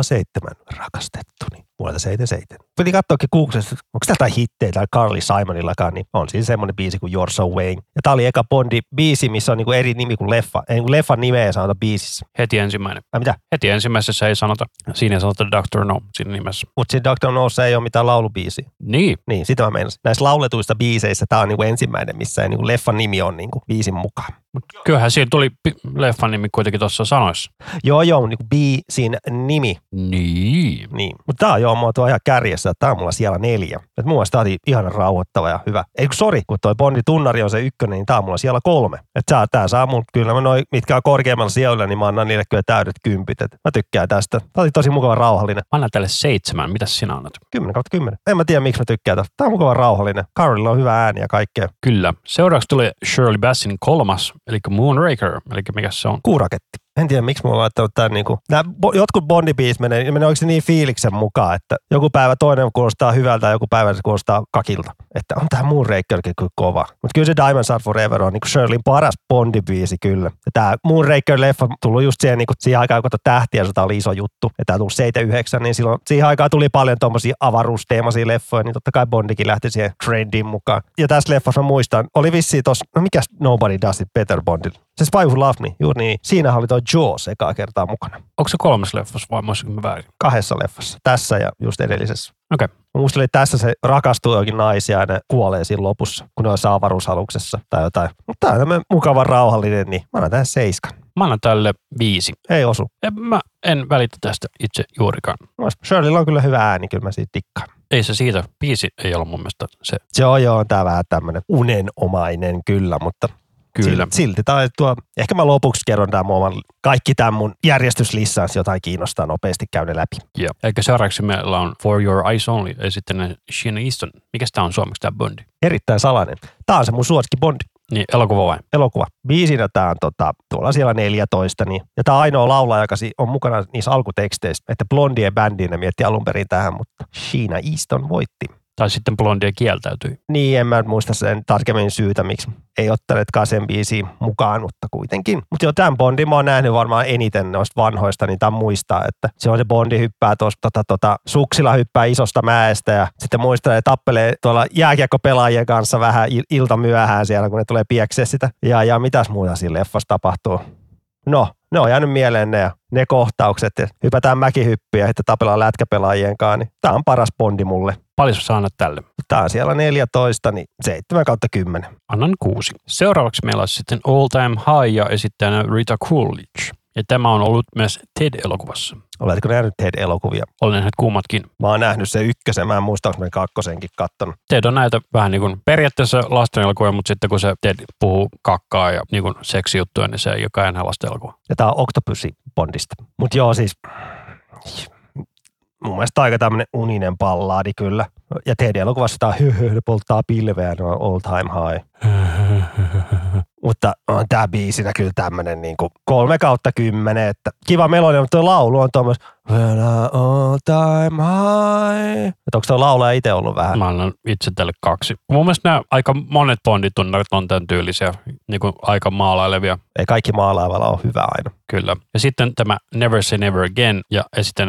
007, rakastettuni, vuodelta 77. Piti katsoakin Googlesta, onko tätä hittejä täällä Carly Simonillakaan, niin on siinä semmoinen biisi kuin You're So Wayne. Ja tää oli eka Bondi biisi, missä on niinku eri nimi kuin leffa. Ei niinku leffan nimeä ei sanota biisissä. Heti ensimmäinen. Ai mitä? Heti ensimmäisessä ei sanota. Siinä ei sanota Dr. No siinä nimessä. Mutta siinä Dr. Nossa ei ole mitään laulubiisi. Niin, Niin, sitä mä meinasin. Näissä lauletuista biiseissä tämä on niinku ensimmäinen, missä ei niinku leffan nimi on niinku biisin mukaan. Mutta kyllähän siinä tuli leffan nimi kuitenkin tuossa sanoissa. Joo, joo, niinku biisin nimi. Niin. Niin. Mutta tää on joo, mua tuo ihan kärjessä, että tää on mulla siellä neljä. Et mun mielestä tää oli ihan rauhoittava ja hyvä. Ei kun sori, kun toi Bondi tunnari on se ykkönen, niin tää on mulla siellä kolme. Et tää, tää saa mun, kyllä mä noi, mitkä on korkeammalla sijoilla, niin mä annan niille kyllä täydet kympit. Et mä tykkään tästä. Tää oli tosi mukava rauhallinen. Mä annan tälle seitsemän. Mitäs sinä annat? 10 kautta 10. En mä tiedä, miksi mä tykkään tästä. Tää on mukava rauhallinen. Carlilla on hyvä ääni ja kaikkea. Kyllä. Seuraavaksi tulee Shirley Bassin kolmas, eli Moonraker, eli mikä se on? Kuuraketti. En tiedä, miksi mulla on laittanut tämän niin kuin, nämä, jotkut Bondi-biisit menee, menee oikeasti niin fiiliksen mukaan, että joku päivä toinen kuulostaa hyvältä ja joku päivä se kuulostaa kakilta. Että on tämä Moonrakerkin kyllä kova. Mutta kyllä se Diamonds Are Forever on niin kuin Shirleyn paras Bondi-biisi kyllä. Ja tämä Moonraker-leffa tullut just siihen, niin kuin siihen aikaan, kun tähtiä sota oli iso juttu. Ja tämä tuli 79, niin silloin siihen aikaan tuli paljon tuommoisia avaruusteemaisia leffoja, niin totta kai Bondikin lähti siihen trendiin mukaan. Ja tässä leffassa mä muistan, oli vissi tuossa, no mikä Nobody Does It Better Bondilla. Se Spy Who Loved Me, juuri niin. Siinä oli tuo Jaws ekaa kertaa mukana. Onko se kolmas leffassa vai muistatko mä väärin? Kahdessa leffassa. Tässä ja just edellisessä. Okei. Mä muistelin, että tässä se rakastuu jokin naisia ja ne kuolee siinä lopussa, kun ne on avaruusaluksessa tai jotain. Mutta tää on tämmöinen mukava rauhallinen, niin mä annan tähän seiskan. Mä annan tälle viisi. Ei osu. En, mä en välitä tästä itse juurikaan. Shirleyllä on kyllä hyvä ääni, kyllä mä siitä tikkaan. Ei se siitä. Biisi ei ollut mun mielestä se. Se on joo, tää vähän tämmönen unenomainen kyllä, mutta Kyllä. Silti, tuo, ehkä mä lopuksi kerron tämän mun, kaikki tämän mun järjestyslissaan, jos jotain kiinnostaa nopeasti käydä läpi. Joo. Eikä seuraavaksi meillä on For Your Eyes Only ja sitten Sheena Easton. Mikä tämä on suomeksi tämä Bondi? Erittäin salainen. Tää on se mun suosikki Bondi. Niin, elokuva vai? Elokuva. Biisinä tää on tota, tuolla siellä 14. Niin, ja on ainoa laulaja, joka on mukana niissä alkuteksteissä. Että Blondien bändiin ne mietti alun perin tähän, mutta Sheena Easton voitti. Tai sitten Blondia kieltäytyi. Niin, en mä muista sen tarkemmin syytä, miksi ei ottaneetkaan sen biisiin mukaan, mutta kuitenkin. Mutta jo tämän Bondin mä oon nähnyt varmaan eniten noista vanhoista, niin tämän muistaa, että se on se Bondi hyppää tuosta tota, tota, suksilla hyppää isosta mäestä ja sitten muistaa, että tappelee tuolla jääkiekkopelaajien kanssa vähän il- ilta myöhään siellä, kun ne tulee piekseä sitä. Ja, ja mitäs muuta siinä leffassa tapahtuu? No, ne on jäänyt mieleen ne, ne kohtaukset. Ja hypätään mäkihyppiä ja sitten tapellaan lätkäpelaajien kanssa. Niin tämä on paras Bondi mulle. Paljon sä annat tälle? Tämä on siellä 14, niin 7 kautta 10. Annan kuusi. Seuraavaksi meillä on sitten All Time High ja esittäjänä Rita Coolidge. Ja tämä on ollut myös Ted-elokuvassa. Oletko nähnyt Ted-elokuvia? Olen nähnyt kummatkin. Mä oon nähnyt se ykkösen, mä en muista, onko kakkosenkin kattonut. Ted on näitä vähän niin kuin periaatteessa lasten elokuvia, mutta sitten kun se Ted puhuu kakkaa ja niin kuin seksijuttuja, niin se ei olekaan enää lasten elokuva. Ja tää on Octopussy Bondista. Mutta joo siis, mun mielestä aika tämmönen uninen pallaadi kyllä. Ja Ted-elokuvassa tää ne polttaa pilveä, ne on all time high. Mutta on tää biisinä kyllä tämmönen niinku kolme kautta kymmenen, että kiva melodia, mutta tuo laulu on tuommois When I all time high. Että onko tuo laulaja itse ollut vähän? Mä annan itse tälle kaksi. Mun mielestä nämä aika monet Bondit on tämän tyylisiä, niin kuin aika maalailevia. Ei kaikki maalaavalla ole hyvä aina. Kyllä. Ja sitten tämä Never Say Never Again ja sitten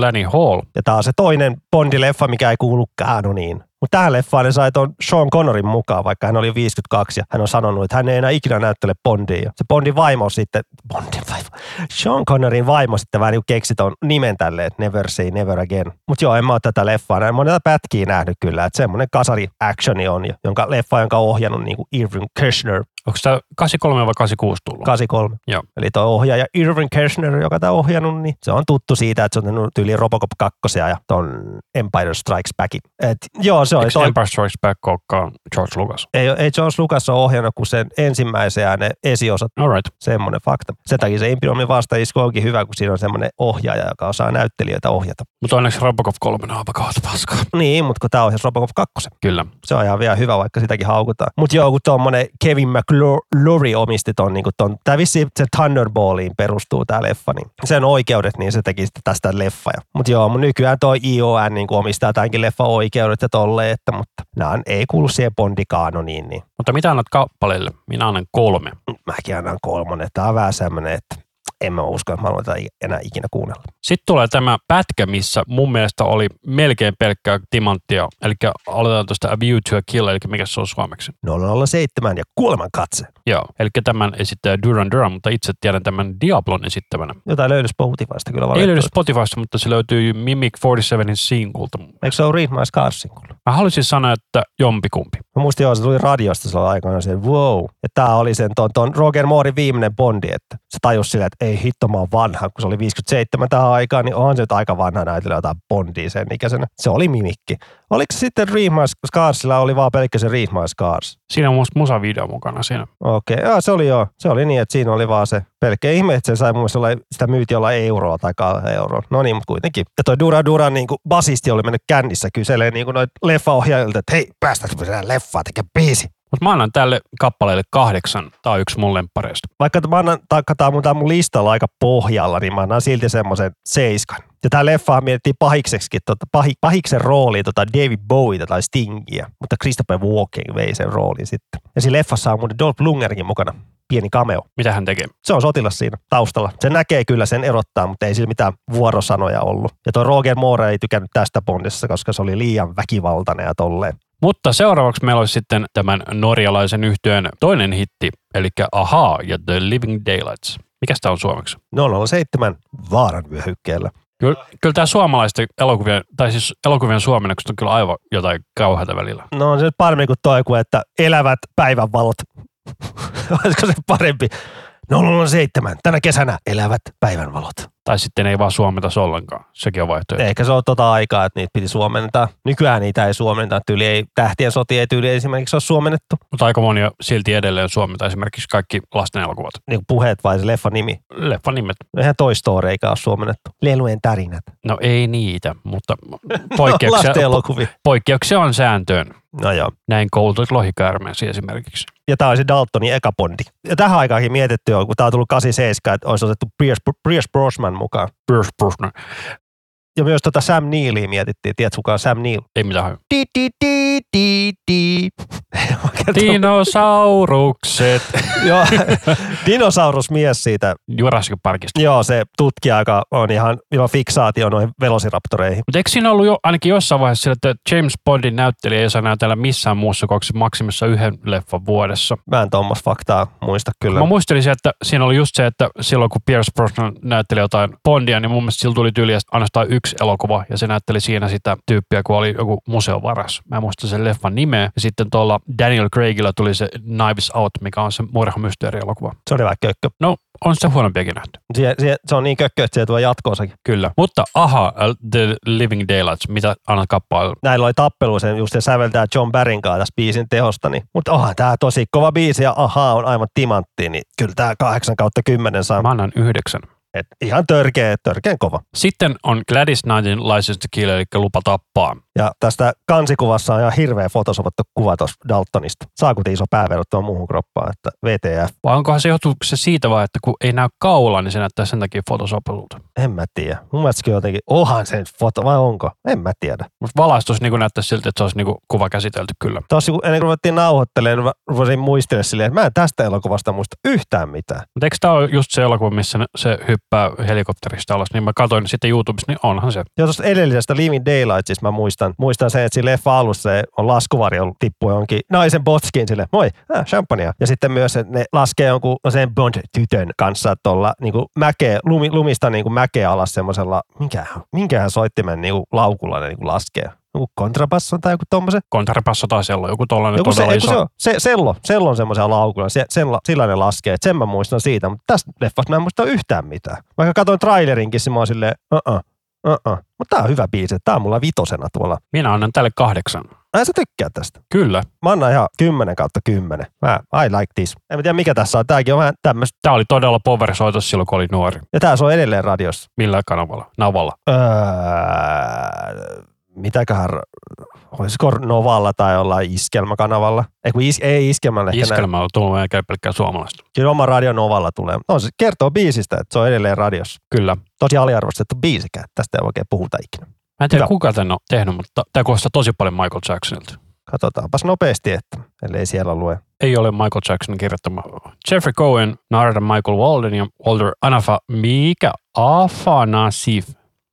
Lanny Hall. Ja tää on se toinen Bondi-leffa, mikä ei kuulu kanoniin. Mutta tähän leffaan ne sai tuon Sean Connorin mukaan, vaikka hän oli 52 ja hän on sanonut, että hän ei enää ikinä näyttele Bondia. Se Bondin vaimo sitten, Bondin vaimo, Sean Connorin vaimo sitten vähän niin keksi ton nimen tälle, että Never Say Never Again. Mutta joo, en mä ole tätä leffaa näin monella pätkiä nähnyt kyllä, että semmoinen kasari actioni on, jonka leffa, jonka on ohjannut niin kuin Irving Kirchner. Onko tämä 83 vai 86 tullut? 83. Joo. Eli tuo ohjaaja Irving Kirchner, joka tämä on ohjannut, niin se on tuttu siitä, että se on tehnyt tyyli Robocop 2 ja ton Empire Strikes Back. Et, joo, se oli Eikö toi, Empire Strikes Back olekaan George Lucas? ei, ei George Lucas ole ohjannut kuin sen ensimmäisen ja ne esiosat, All right. semmoinen fakta. Sen takia se Imperiumin vastaisku onkin hyvä, kun siinä on semmoinen ohjaaja, joka osaa näyttelijöitä ohjata. Mutta onneksi Robocop 3 on aika paskaa. Niin, mutta kun tämä ohjasi Robocop 2. Kyllä. Se on ihan vielä hyvä, vaikka sitäkin haukutaan. Mutta joo, kun tuommoinen Kevin McLaury omisti ton, niin ton tämä vissi se Thunderballiin perustuu tämä leffa, niin sen oikeudet, niin se teki sitten tästä leffa. Mutta joo, mun nykyään toi ION niin omistaa tämänkin leffa oikeudet ja tolleen, että, mutta nämä ei kuulu siihen Bondikaanoniin, niin Mutta mitä annat kappaleelle? Minä annan kolme. mäkin annan kolmonen. Tämä on vähän semmoinen, että en mä usko, että mä haluan tätä enää ikinä kuunnella. Sitten tulee tämä pätkä, missä mun mielestä oli melkein pelkkää timanttia. Eli aloitetaan tuosta A View to a Kill, eli mikä se on suomeksi. 007 ja kuoleman katse. Joo. Eli tämän esittää Duran Duran, mutta itse tiedän tämän Diablon esittävänä. Jotain löydy Spotifysta kyllä Ei löydy Spotifysta, mutta se löytyy Mimic 47 singulta. Eikö se ole Read My Scarsin kuulu? Mä haluaisin sanoa, että jompikumpi. Mä muistin joo, se tuli radiosta silloin aikana se, wow. Ja tää oli sen ton, ton Roger Moorin viimeinen Bondi, että se tajusi silleen, että ei hitto mä oon vanha, kun se oli 57 tähän aikaan, niin onhan se nyt aika vanha näytellä jotain Bondia sen ikäisenä. Se oli mimikki. Oliko se sitten My Scarsilla oli vaan pelkkä se My Scars? Siinä on musavideo mukana siinä. Okei, okay. se oli joo. Se oli niin, että siinä oli vaan se pelkkä ihme, että se sai mun sitä myyti olla euroa tai euroa. No niin, mutta kuitenkin. Ja toi Dura Dura niin kuin basisti oli mennyt kännissä kyselee niin kuin noit leffaohjaajilta, että hei, päästäänkö me tähän leffaan tekemään biisi? Mutta mä annan tälle kappaleelle kahdeksan. On yksi mun lemppareista. Vaikka mä annan, taikka tää on mun, tää mun listalla aika pohjalla, niin mä annan silti semmoisen seiskan. Ja tää leffa mietittiin pahikseksikin, tota, pahi, pahiksen rooliin tota David Bowie tai Stingiä, mutta Christopher Walken vei sen roolin sitten. Ja siinä leffassa on muuten Dolph Lundgrenkin mukana, pieni cameo. Mitä hän tekee? Se on sotilas siinä taustalla. Se näkee kyllä sen erottaa, mutta ei sillä mitään vuorosanoja ollut. Ja tuo Roger Moore ei tykännyt tästä Bondissa, koska se oli liian väkivaltainen ja tolleen. Mutta seuraavaksi meillä olisi sitten tämän norjalaisen yhtyön toinen hitti, eli Aha ja The Living Daylights. Mikä tämä on suomeksi? 007 vaaran vyöhykkeellä. Kyllä, kyllä tämä suomalaisten elokuvien, tai siis elokuvien suomennokset on kyllä aivan jotain kauheata välillä. No on se paremmin kuin toi, kuin että elävät päivänvalot. Olisiko se parempi? 007, tänä kesänä elävät päivänvalot. Tai sitten ei vaan suomenta ollenkaan. Sekin on vaihtoehto. Eikä se ole tota aikaa, että niitä piti suomentaa. Nykyään niitä ei suomenneta. Tyyli ei, tähtien soti ei tyyli esimerkiksi ole suomennettu. Mutta aika moni silti edelleen suomenta esimerkiksi kaikki lasten elokuvat. Niin kuin puheet vai se leffan nimi. Leffan nimet. Eihän Toy Story eikä ole suomennettu. Lelujen tarinat. No ei niitä, mutta poikkeuksia, elokuvia. poikkeuksia on sääntöön. No joo. Näin koulutut lohikäärmeesi esimerkiksi. Ja tämä olisi Daltonin eka Bondi. Ja tähän aikaankin mietitty on, kun tämä on tullut 87, että olisi otettu Pierce, Pierce Brosnan mukaan. Bruce Brosnan. Ja myös tota Sam Neillia mietittiin. Tiedätkö, kuka on Sam Neill? Ei mitään hajua. Di, di, di, di, di. Dinosaurukset. Joo, dinosaurusmies siitä. Jurassic Parkista. Joo, se tutkija, joka on ihan ilman fiksaatio noihin velociraptoreihin. Mutta eikö siinä ollut jo ainakin jossain vaiheessa sillä, että James Bondin näyttelijä ei saa näytellä missään muussa kuin maksimissa yhden leffan vuodessa? Mä en tuommoista faktaa muista kyllä. Mä muistelin se, että siinä oli just se, että silloin kun Pierce Brosnan näytteli jotain Bondia, niin mun mielestä sillä tuli tyyli ainoastaan yksi elokuva ja se näytteli siinä sitä tyyppiä, kun oli joku museovaras. Mä en muista sen leffan nimeä. Ja sitten tuolla Daniel Craigilla tuli se Knives Out, mikä on se murhamysteerielokuva. Se oli vähän kökkö. No, on se huonompiakin nähty. Sie, sie, se on niin kökkö, että se tuo jatkoosakin. Kyllä. Mutta aha, The Living Daylights, mitä annat kappaleelle? Näillä oli tappelu sen just se säveltää John Barryn kanssa tässä biisin tehosta. Niin. Mutta onhan tää tosi kova biisi ja aha on aivan timantti, niin kyllä tää 8 kautta 10 saa. Mä annan yhdeksän. Et ihan törkeä, törkeän kova. Sitten on Gladys Knightin License to Kill, eli lupa tappaa. Ja tästä kansikuvassa on ihan hirveä fotosopattu kuva tuosta Daltonista. Saakut iso pää verrattuna muuhun kroppaan, että VTF. Vai onkohan se johtuu se siitä vaan, että kun ei näy kaula, niin se näyttää sen takia fotosopatulta. En mä tiedä. Mun mielestä se jotenkin, onhan sen foto, vai onko? En mä tiedä. Mutta valaistus niin näyttää siltä, että se olisi niin kuva käsitelty kyllä. Tuossa kun ennen kuin ruvettiin nauhoittelemaan, niin mä voisin muistella silleen, että mä en tästä elokuvasta muista yhtään mitään. Mutta eikö tämä ole just se elokuva, missä se hyppää helikopterista alas, niin mä katsoin sitten YouTubessa, niin onhan se. Ja tuosta edellisestä Living Daylightsista mä muistan, muistan sen, että siinä leffa alussa se on laskuvarjo tippuu johonkin naisen botskiin sille, moi, äh, champagnea. Ja sitten myös, että ne laskee jonkun sen Bond-tytön kanssa tuolla niin mäkeä, lumi, lumista niin kuin mäkeä alas semmoisella, minkä, minkähän soittimen niin laukulla ne niin kuin laskee. Joku kontrabasson tai joku tommosen. Kontrapasso tai sello, joku tollainen Joku se, joku iso. se, on. se, sello, sello on semmoisella laukulla, se, sen, sillä ne laskee, että sen mä muistan siitä, mutta tästä leffasta mä en muista yhtään mitään. Vaikka katsoin trailerinkin, mä oon silleen, uh-uh, uh-uh. Mutta tää on hyvä biisi, tää on mulla vitosena tuolla. Minä annan tälle kahdeksan. Ai sä tykkää tästä? Kyllä. Mä annan ihan 10 kautta 10. Mä, I like this. En mä tiedä mikä tässä on. Tääkin on vähän tämmöistä. Tämä oli todella power-soitos silloin, kun oli nuori. Ja tää on edelleen radiossa. Millä kanavalla? Navalla. Öö, mitäköhän, olisiko Novalla tai jollain iskelmäkanavalla? Ei, kun is, ei iskelmällä. ehkä näin. Iskelmä on tullut melkein pelkkää suomalaista. Kyllä oma radio Novalla tulee. No, se kertoo biisistä, että se on edelleen radiossa. Kyllä. Tosi aliarvostettu biisikään. Tästä ei oikein puhuta ikinä. Mä en tiedä, Hyvä. kuka tän on tehnyt, mutta tämä kuulostaa tosi paljon Michael Jacksonilta. Katsotaanpas nopeasti, että ellei siellä lue. Ei ole Michael Jacksonin kirjoittama. Jeffrey Cohen, Narada Michael Walden ja Walter Anafa, mikä Afanasif.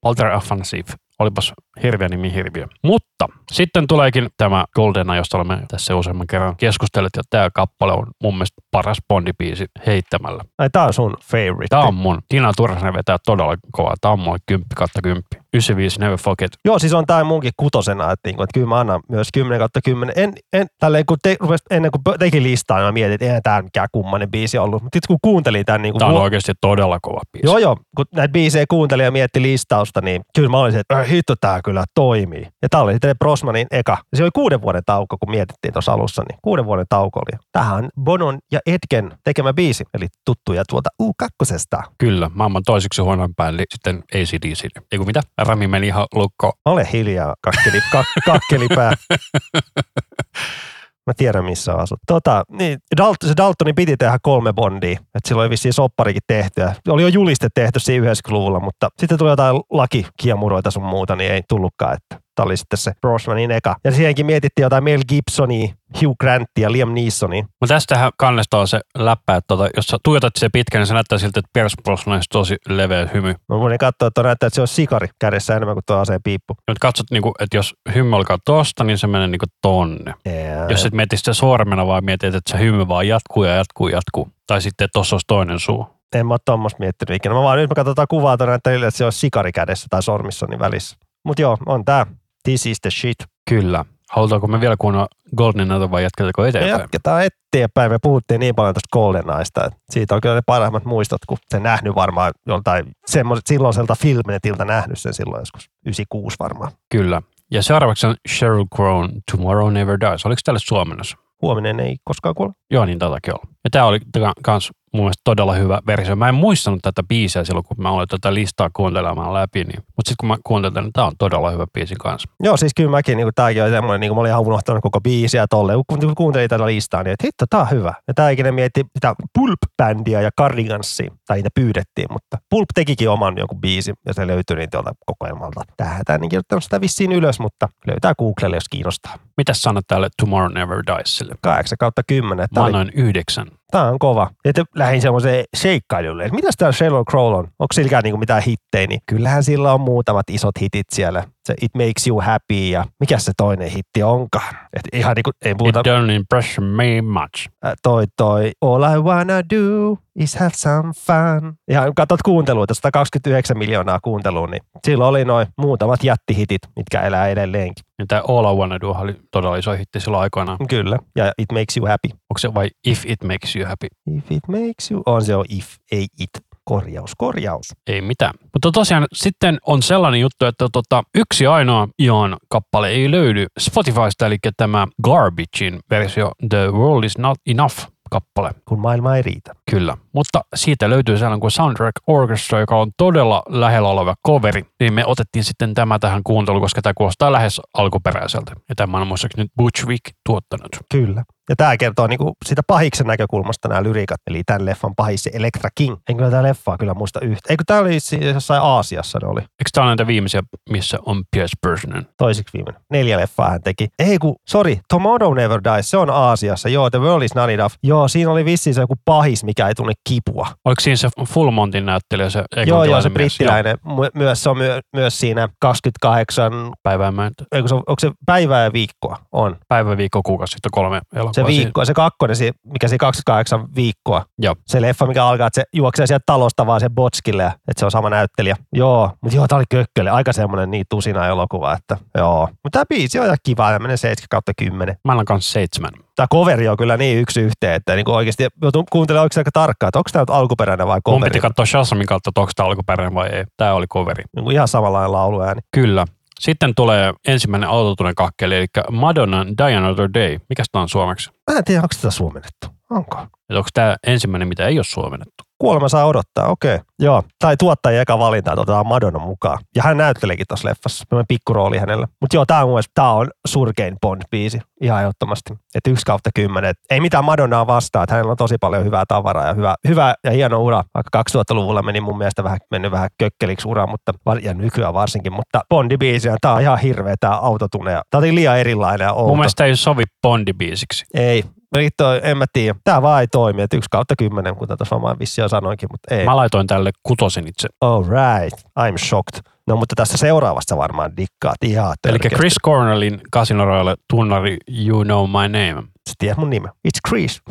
Walter Afanasif. Olipas hirviä nimi hirviö. Mutta sitten tuleekin tämä Goldena, josta olemme tässä useamman kerran keskustelleet, ja tämä kappale on mun mielestä paras Bondi-biisi heittämällä. Ai, tää on sun favorite. Tämä on mun. Tina Turhanen vetää todella kovaa. Tämä on mulle 10 kautta 10. 95 Never Forget. Joo, siis on tämä munkin kutosena, että, niinku, että kyllä mä annan myös 10 kautta 10. En, en, tälleen, kun te, rupes, ennen kuin teki listaa, niin mä mietin, että eihän tämä mikään kummanen biisi ollut. Mutta sitten kun kuuntelin tämän, niin kuin, Tämä on oikeasti todella kova biisi. Joo, joo. Kun näitä biisejä kuuntelin ja mietti listausta, niin kyllä mä olisin, että hitto tää kyllä toimii. Ja tää oli sitten Brosmanin eka. Se oli kuuden vuoden tauko, kun mietittiin tuossa alussa, niin kuuden vuoden tauko oli. Tähän on Bonon ja Edgen tekemä biisi, eli tuttuja tuolta U2. Kyllä, maailman toiseksi huonoin päälle sitten ACDC. Eiku mitä? Rami meni ihan lukko. Ole hiljaa, kakkeli, kak, kakkelipää. Mä tiedän, missä asut. Tota, niin, Dalt- se Daltonin piti tehdä kolme bondia. Että silloin oli vissiin sopparikin tehty. Oli jo juliste tehty siinä 90-luvulla, mutta sitten tuli jotain lakikiemuroita sun muuta, niin ei tullutkaan. Että tämä oli sitten se Brosnanin eka. Ja siihenkin mietittiin jotain Mel Gibsonia, Hugh Grantia ja Liam Neesonia. Mutta tästähän kannesta on se läppä, että tota, jos sä tuijotat se pitkän, niin se näyttää siltä, että Pierce Brosnan olisi tosi leveä hymy. Mä voin katsoa, että näyttää, että se on sikari kädessä enemmän kuin tuo aseen piippu. Nyt katsot, niinku, että jos hymy alkaa tosta, niin se menee niinku tonne. Yeah. Jos et mieti sitä sormena, vaan mietit, että se hymy vaan jatkuu ja jatkuu ja jatkuu. Tai sitten, että tossa olisi toinen suu. En mä ole tuommoista miettinyt ikinä. Mä vaan nyt me katsotaan kuvaa tuonne, että se on sikari kädessä tai sormissa niin välissä. Mut joo, on tää. This is the shit. Kyllä. Halutaanko me vielä kuunnella Golden Nata vai jatketaanko Me eteenpäin? jatketaan eteenpäin. Me puhuttiin niin paljon tuosta GoldenEyesta, että siitä on kyllä ne parhaimmat muistot, kun se nähnyt varmaan joltain semmoiset silloiselta filmnetiltä nähnyt sen silloin joskus 96 varmaan. Kyllä. Ja seuraavaksi on Sheryl Crow, Tomorrow Never Dies. Oliko tälle suomennossa? Huominen ei koskaan kuole. Joo, niin tätäkin olla. Ja tämä oli myös mun mielestä todella hyvä versio. Mä en muistanut tätä biisiä silloin, kun mä olin tätä listaa kuuntelemaan läpi, niin, mutta sitten kun mä kuuntelen, niin tämä on todella hyvä biisi kanssa. Joo, siis kyllä mäkin, niin tämäkin on semmoinen, niin kuin mä olin ihan unohtanut koko biisiä tolle, kun kuuntelin tätä listaa, niin että hitto, tämä on hyvä. Ja tää ikinä mietti sitä Pulp-bändiä ja Cardigansia, tai niitä pyydettiin, mutta Pulp tekikin oman joku biisi, ja se löytyi niin tuolta kokoelmalta. Tähän tää niin kirjoittanut sitä vissiin ylös, mutta löytää Googlelle, jos kiinnostaa. Mitä sanot tälle Tomorrow Never Dies 8 kautta 10. Mä annoin 9 tämä on kova. Että lähdin semmoiseen seikkailulle, mitäs tämä Sheryl Crow on, onko silläkään niinku mitään hittejä, niin kyllähän sillä on muutamat isot hitit siellä. Se It Makes You Happy ja mikä se toinen hitti onkaan? Et ihan niinku, ei puhuta, It don't impress me much. äh, toi toi All I wanna do is have some fun. Ihan katsot kuunteluita, 129 miljoonaa kuuntelua, niin silloin oli noin muutamat jättihitit, mitkä elää edelleenkin. Ja tämä All I Wanna Do oli todella iso hitti silloin aikoinaan. Kyllä, ja It Makes You Happy. Onko se vai If It Makes You Happy? If it makes you, on se on if, ei it. Korjaus, korjaus. Ei mitään. Mutta tosiaan sitten on sellainen juttu, että tota, yksi ainoa Ion kappale ei löydy Spotifysta, eli tämä Garbagein versio The World is Not Enough kappale. Kun maailma ei riitä. Kyllä, mutta siitä löytyy sellainen kuin Soundtrack Orchestra, joka on todella lähellä oleva coveri. Niin me otettiin sitten tämä tähän kuunteluun, koska tämä kuulostaa lähes alkuperäiseltä. Ja tämä on muistaakseni nyt Butch Vig tuottanut. Kyllä. Ja tämä kertoo niinku sitä pahiksen näkökulmasta nämä lyriikat, eli tämän leffan pahis se Electra King. En kyllä tämä leffaa kyllä muista yhtä. Eikö tämä oli siis jossain Aasiassa ne oli? Eikö tämä ole näitä viimeisiä, missä on Pierce Brosnan? Toisiksi viimeinen. Neljä leffaa hän teki. Ei kun, sorry, Tomorrow Never Dies, se on Aasiassa. Joo, The World is Not Enough. Joo, siinä oli vissiin se joku pahis, mikä ei tunne kipua. Oliko siinä se Full Montin näyttelijä, se Joo, joo, se brittiläinen. My- myös, se on myö- myös siinä 28, Joo, Päivää mä en, eikö se, onko se päivää ja viikkoa? On. päivä, viikko, kuukausi, sitten kolme elokuvaa. Se viikko, se kakkonen, se- mikä se 28 viikkoa. Joo. Se leffa, mikä alkaa, että se juoksee sieltä talosta vaan sen botskille, että se on sama näyttelijä. Joo, mutta joo, tää oli kökkölle. Aika semmoinen niin tusina elokuva, että joo. Mutta tämä biisi on ihan kiva, ja menee 7 kautta 10. Mä annan kanssa seitsemän. Tämä coveri on kyllä niin yksi yhteen, että niin oikeasti joutuu kuuntelemaan oikeasti aika tarkkaan, että onko tämä nyt alkuperäinen vai Mun coveri. piti katsoa Shazamin kautta, että onko tämä alkuperäinen vai ei. Tämä oli coveri. Niin kuin ihan samanlainen lauluääni. Kyllä. Sitten tulee ensimmäinen autotunen kakkeli, eli Madonna Die Another Day. Mikäs tämä on suomeksi? Mä en tiedä, onko tätä suomennettu. Onko? Et onko tämä ensimmäinen, mitä ei ole suomennettu? Kuolema saa odottaa, okei. Okay. Joo, tai tuottaja eka valinta, että otetaan Madonna mukaan. Ja hän näyttelikin tuossa leffassa. Semmoinen pikkurooli hänellä. Mutta joo, tämä on mun mielestä, tää on surkein Bond-biisi. Ihan ehdottomasti. Että yksi kautta kymmenen. Et Ei mitään Madonnaa vastaa, että hänellä on tosi paljon hyvää tavaraa ja hyvä, hyvä ja hieno ura. Vaikka 2000-luvulla meni mun mielestä vähän, mennyt vähän kökkeliksi ura, mutta, ja nykyään varsinkin. Mutta Bondi-biisi, tämä on ihan hirveä tämä autotune. Tämä oli liian erilainen ja outo. Mun mielestä ei sovi Bondi-biisiksi. Ei. Vittu, en mä tiedä. Tämä vaan ei toimi. Että yksi kautta kymmenen, kuten tuossa varmaan vissi jo sanoinkin, mutta ei. Mä laitoin tälle kutosen itse. All right, I'm shocked. No mutta tässä seuraavasta varmaan dikkaat ihan Eli. Chris Cornellin Casino Royale tunnari You Know My Name. Sä tiedät mun nime. It's Chris.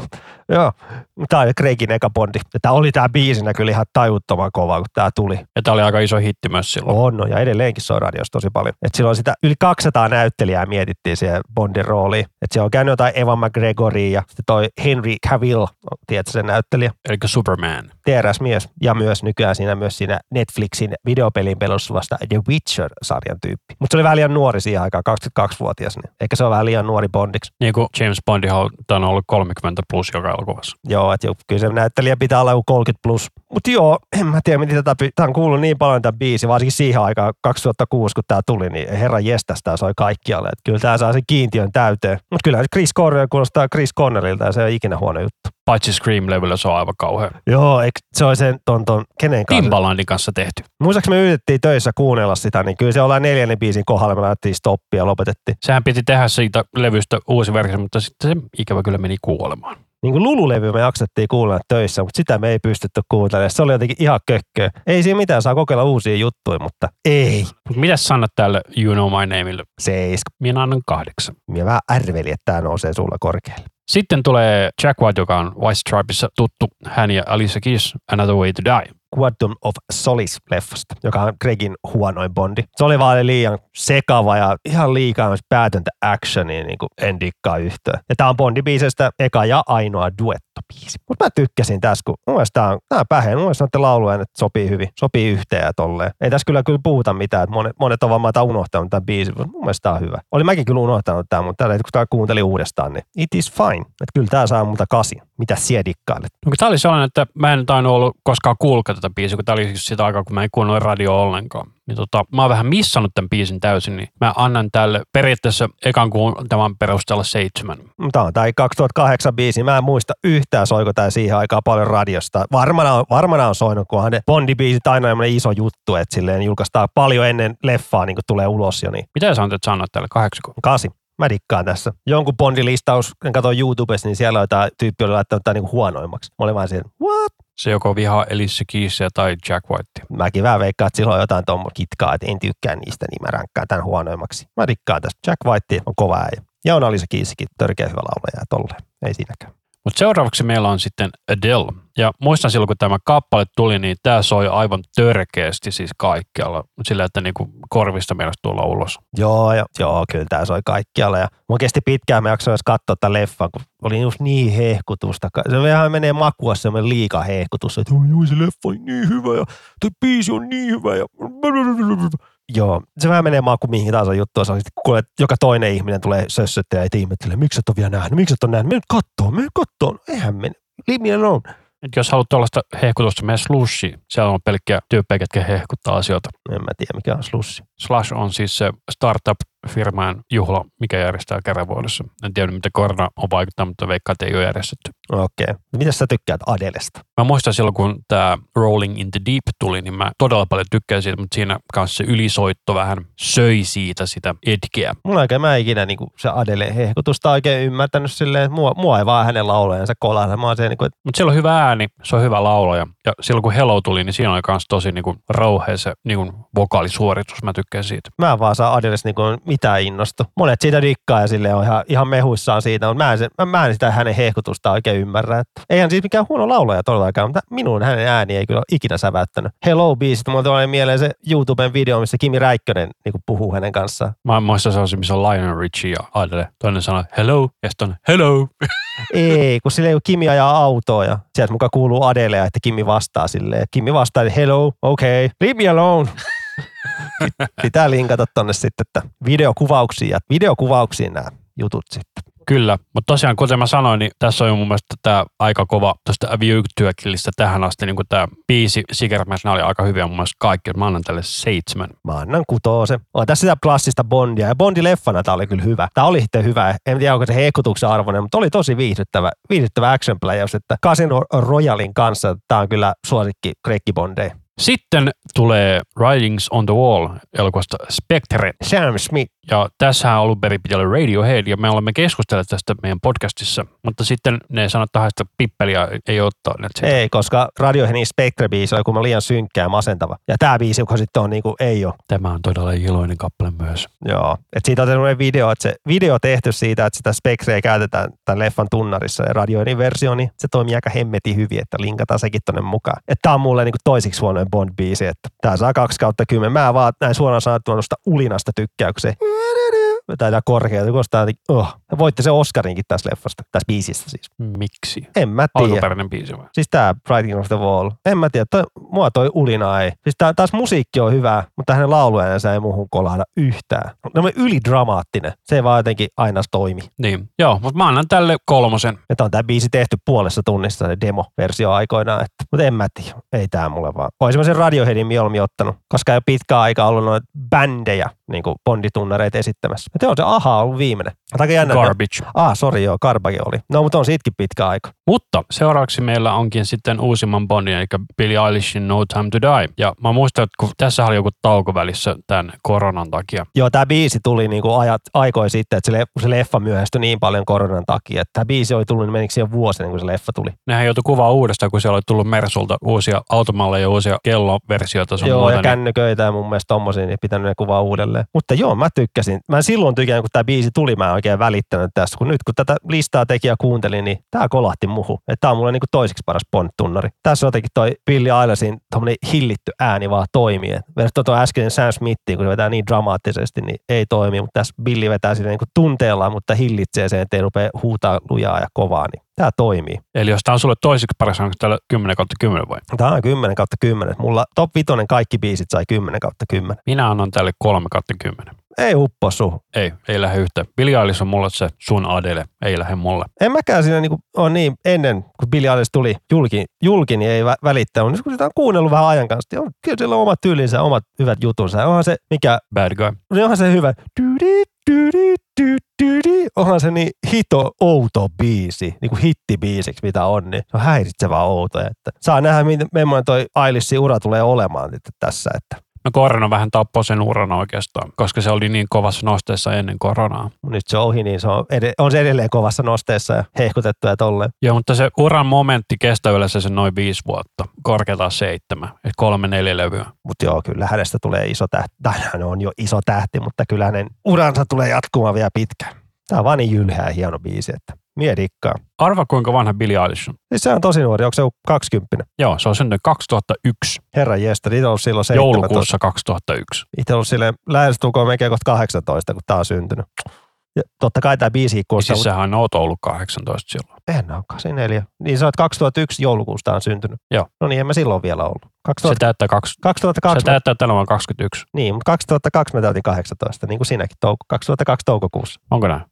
Joo. Tää oli Craigin eka bondi. Ja tää oli tää biisinä kyllä ihan tajuttoman kova, kun tää tuli. Ja tämä oli aika iso hitti myös silloin. On, no, ja edelleenkin se on radiossa tosi paljon. Et silloin sitä yli 200 näyttelijää mietittiin siihen Bondin rooliin. Et siellä on käynyt jotain Evan McGregoria ja sitten toi Henry Cavill, tiedätkö sen näyttelijä? Eli Superman. TRS-mies ja myös nykyään siinä myös siinä Netflixin videopelin pelustuvasta The Witcher-sarjan tyyppi. Mutta se oli vähän liian nuori siihen aikaan, 22-vuotias, niin ehkä se on vähän liian nuori Bondiksi. Niin kuin James Bondihan on ollut 30 plus joka elokuvassa. Joo, että kyllä se näyttelijä pitää olla joku 30 plus. Mutta joo, en mä tiedä, miten tätä, tämä on kuullut niin paljon tämä biisi, varsinkin siihen aikaan 2006, kun tämä tuli, niin herra jestas, tämä soi kaikkialle. Että kyllä tämä saa sen kiintiön täyteen. Mutta kyllä Chris Cornell kuulostaa Chris Cornellilta ja se on ikinä huono juttu. Paitsi Scream-levyllä se on aivan kauhean. Joo, eikö se on sen ton, ton kenen kanssa? Timbalandin kanssa tehty. Muistaakseni me yritettiin töissä kuunnella sitä, niin kyllä se ollaan neljännen biisin kohdalla, me laitettiin stoppia ja lopetettiin. Sehän piti tehdä siitä levystä uusi versio, mutta sitten se ikävä kyllä meni kuolemaan. Niin kuin Lululevy me jaksettiin kuunnella töissä, mutta sitä me ei pystytty kuuntelemaan. Se oli jotenkin ihan kökköä. Ei siinä mitään, saa kokeilla uusia juttuja, mutta ei. Mitä sanot tälle You Know My Nameille? Seiska. Minä annan kahdeksan. Minä vähän ärveli, että tämä nousee sulla korkealle. Sitten tulee Jack White, joka on White Stripeissa tuttu. Hän ja Alicia Keys, Another Way to Die. Quantum of Solace-leffasta, joka on Gregin huonoin Bondi. Se oli vaan liian sekava ja ihan liikaa myös päätöntä actionia, niin kuin en dikkaa yhtään. Ja tämä on Bondi-biisestä eka ja ainoa duettobiisi. Mutta mä tykkäsin tässä, kun mun mielestä tämä on, on päheen. Mun mielestä laulujen, että sopii hyvin, sopii yhteen ja tolleen. Ei tässä kyllä kyllä puhuta mitään, että monet, monet on varmaan unohtanut tämän biisin, mutta mun mielestä tämä on hyvä. Oli mäkin kyllä unohtanut tämän, mutta tällä kun tämä kuuntelin uudestaan, niin it is fine. Että kyllä tämä saa multa kasi. Mitä siellä dikkailet? No, tämä oli sellainen, että mä en tainnut ollut koskaan kuulkaa tätä biisiä, kun tämä oli sitä aikaa, kun mä en kuunnellut radio ollenkaan. Niin tota, mä oon vähän missannut tämän biisin täysin, niin mä annan tälle periaatteessa ekan kuun tämän perusteella seitsemän. Tämä on tämä 2008 biisi. Mä en muista yhtään soiko tämä siihen aikaan paljon radiosta. Varmana on, varmana on soinut, kunhan ne Bondi-biisit aina on iso juttu, että silleen julkaistaan paljon ennen leffaa, niin kuin tulee ulos jo. Niin. Mitä sä antat sanoa tälle kahdeksan? Kasi. Mä dikkaan tässä. Jonkun Bondi-listaus, kun katsoin YouTubessa, niin siellä on jotain tyyppi, oli laittanut tämän niin huonoimmaksi. Mä olin vaan siellä, what? Se joko vihaa Elissa Keesia tai Jack White. Mäkin vähän veikkaan, että silloin on jotain tuommoista kitkaa, että en tykkää niistä, niin mä ränkkään tämän huonoimmaksi. Mä dikkaan tästä. Jack White on kova äijä. Ja on Alisa Kiisikin törkeä hyvä laulaja ja tolleen. Ei siinäkään. Mutta seuraavaksi meillä on sitten Adele. Ja muistan silloin, kun tämä kappale tuli, niin tämä soi aivan törkeästi siis kaikkialla. Sillä, että niinku korvista mielestä tulla ulos. Joo, jo, joo, kyllä tämä soi kaikkialla. Ja mun kesti pitkään, mä jaksoin katsoa tätä leffaa, kun oli just niin hehkutusta. Se vähän menee makua semmoinen liika hehkutus, että joo, se leffa on niin hyvä ja tuo biisi on niin hyvä ja Joo, se vähän menee maku mihin tahansa juttuun. Se on sitten, kun joka toinen ihminen tulee sössöttelemään ja ihmettelee, miksi et ole vielä nähnyt, miksi et ole nähnyt, mene kattoo, mene kattoo. No, eihän mene, leave me alone. Et jos haluat tuollaista hehkutusta, mene slushi. Siellä on pelkkiä tyyppejä, ketkä hehkuttaa asioita. En mä tiedä, mikä on slushi. Slush on siis se startup firman juhla, mikä järjestää kerran vuodessa. En tiedä, mitä korona on vaikuttanut, mutta veikkaa, että ei ole järjestetty. Okei. Okay. Mitä sä tykkäät Adelesta? Mä muistan silloin, kun tämä Rolling in the Deep tuli, niin mä todella paljon tykkään siitä, mutta siinä kanssa se ylisoitto vähän söi siitä sitä etkeä. Mulla oikein mä ikinä niin kuin se Adele hehkutusta oikein ymmärtänyt silleen, että mua, mua ei vaan hänen laulajansa kolana. Mä se, niin kuin, että... Mutta siellä on hyvä ääni, se on hyvä laulaja. Ja silloin kun Hello tuli, niin siinä oli myös tosi niin kuin rauhea se niin kuin vokaalisuoritus. Mä tykkään siitä. Mä vaan saa Adeles niin kuin mitään innostu. Monet siitä dikkaa ja sille on ihan, ihan mehuissaan siitä, mutta mä en, mä, mä en sitä hänen hehkutusta oikein ymmärrä. Että eihän siis mikään huono laulaja todellakaan, mutta minun hänen ääni ei kyllä ikinä säväyttänyt. Hello biisit, mulla tulee mieleen se YouTuben video, missä Kimi Räikkönen niin puhuu hänen kanssaan. Mä se on se, missä on Lionel Richie ja Adele. Toinen sanoo hello ja sitten on hello. ei, kun sille ei Kimi ajaa autoa ja sieltä mukaan kuuluu Adele, että Kimi vastaa silleen. Kimi vastaa, että hello, okay, leave me alone. Pitää linkata tonne sitten, että videokuvauksiin ja videokuvauksiin nämä jutut sitten. Kyllä, mutta tosiaan kuten mä sanoin, niin tässä on mun mielestä tämä aika kova tuosta Aviu-työkillistä tähän asti, niin kuin tämä biisi Cigarette oli aika hyviä mun mielestä kaikki. Mä annan tälle seitsemän. Mä annan kutoose. On tässä sitä klassista Bondia ja Bondi-leffana tämä oli kyllä hyvä. Tämä oli sitten hyvä. En tiedä, onko se hehkutuksen arvoinen, mutta oli tosi viihdyttävä, viihdyttävä action pläjäys, että Casino Royalin kanssa tämä on kyllä suosikki Krekki Bondeja. Sitten tulee Writings on the Wall elokuvasta Spectre. Sam Smith. Ja tässä on ollut perin pitää Radiohead ja me olemme keskustelleet tästä meidän podcastissa, mutta sitten ne sanovat että pippeliä ei ottaa. Ei, koska Radioheadin Spectre-biisi on kun liian synkkää ja masentava. Ja tämä biisi, joka sitten on niin kuin, ei ole. Tämä on todella iloinen kappale myös. Joo, että siitä on tehty video, että se video tehty siitä, että sitä Spectreä käytetään tämän leffan tunnarissa ja Radioheadin versio, niin se toimii aika hemmetin hyvin, että linkataan sekin tonne mukaan. Että tämä on mulle niin kuin toisiksi huonoin Bond-biisi, että tää saa kaksi kautta kymmenen. Mä vaan näin suoraan sanottuna tuosta ulinasta tykkää, kun se taitaa korkealta, kuulostaa oh, Ja voitti se Oscarinkin tässä leffasta, tässä biisissä siis. Miksi? En mä tiedä. Alkuperäinen biisi vai? Siis tää Writing of the Wall. En mä tiedä, toi, mua toi ulina ei. Siis tää, taas musiikki on hyvä, mutta hänen lauluäänensä ei muuhun kolahda yhtään. No me ylidramaattinen. Se ei vaan jotenkin aina toimi. Niin. Joo, mutta mä annan tälle kolmosen. Että on tää biisi tehty puolessa tunnissa, se demo-versio aikoinaan. Että, mutta en mä tiedä, ei tää mulle vaan. Olisin mä sen Radioheadin mieluummin ottanut, koska ole pitkä aika ollut noita bändejä, niin kuin bonditunnareita esittämässä. Mutta joo, se aha on ollut viimeinen. Aika jännä. Garbage. Ah, sori joo, Garbage oli. No, mutta on siitäkin pitkä aika. Mutta seuraavaksi meillä onkin sitten uusimman Bondin, eli Billie Eilishin No Time to Die. Ja mä muistan, että kun tässä oli joku tauko välissä tämän koronan takia. Joo, tämä biisi tuli niinku ajat, aikoja sitten, että se, le, se leffa myöhästyi niin paljon koronan takia, tämä biisi oli tullut, niin menikö siihen vuosi ennen kuin se leffa tuli. Nehän joutui kuvaa uudestaan, kun siellä oli tullut Mersulta uusia automalleja ja uusia kelloversioita. sun joo, muuta, ja niin kännyköitä ja mun mielestä tommosia, niin pitänyt ne kuvaa uudelleen. Mutta joo, mä tykkäsin. Mä silloin tykännyt, kun tämä biisi tuli, mä en oikein välittänyt tästä. Kun nyt kun tätä listaa tekijä kuuntelin, niin tämä kolahti muhu. Että tämä on mulle niinku toiseksi paras Bond-tunnari. Tässä jotenkin toi Billy Eilishsin tommonen hillitty ääni vaan toimii. Verrattuna tuo äskeinen Sam Smithiin, kun se vetää niin dramaattisesti, niin ei toimi. Mutta tässä Billy vetää sille niinku tunteella, mutta hillitsee sen, ettei rupea huutaa lujaa ja kovaa. Niin tämä toimii. Eli jos tämä on sulle toiseksi paras, onko täällä 10 kautta 10 vai? Tämä on 10 kautta 10. Mulla top 5 kaikki biisit sai 10 kautta 10. Minä annan tälle 3 kautta 10. Ei uppo suhu. Ei, ei lähde yhtään. Billie Eilish on mulle se sun Adele, ei lähde mulle. En mäkään siinä niin on niin, ennen kun Billy Eilish tuli julki, julki niin ei vä- välittänyt. Nyt kun sitä on kuunnellut vähän ajan kanssa, niin on, kyllä sillä on omat tyylinsä, omat hyvät jutunsa. Onhan se, mikä, Bad guy. niin onhan se hyvä. Dydi, dydi, dydi, dydi. Onhan se niin hito outo biisi, niin kuin hittibiisiksi mitä on, niin se on häiritsevä outo. Että saa nähdä, miten millainen toi Eilishin ura tulee olemaan tässä. Että No korona vähän tappoi sen uran oikeastaan, koska se oli niin kovassa nosteessa ennen koronaa. nyt se on ohi, niin se on, ed- on se edelleen kovassa nosteessa ja hehkutettu ja tolleen. Joo, mutta se uran momentti kestää yleensä se noin viisi vuotta, korkeintaan seitsemän, eli kolme neljä levyä. Mutta joo, kyllä hänestä tulee iso tähti. Tai hän on jo iso tähti, mutta kyllä hänen uransa tulee jatkumaan vielä pitkään. Tämä on vaan niin jylhää ja hieno biisi, että mie dikkaan. Arva kuinka vanha Billie Eilish on. Siis se on tosi nuori, onko se joku 20? Joo, se on syntynyt 2001, Herran jestä, itse ollut silloin 17. joulukuussa 2001. Itse ollut silleen lähestulkoon melkein kohta 18, kun tää on syntynyt. Ja totta kai tämä biisi kuulostaa, siis sähän oot ollut 18 silloin. en ole 84. Niin sä oot 2001 joulukuusta on syntynyt. Joo. No niin, en mä silloin vielä ollut. Se 2000, täyttää, kaksi, se 2002, mä, täyttää tänä vuonna 21. niin, mutta 2002 mä täytin 18, niin kuin sinäkin, touko, 2002 toukokuussa. Onko näin?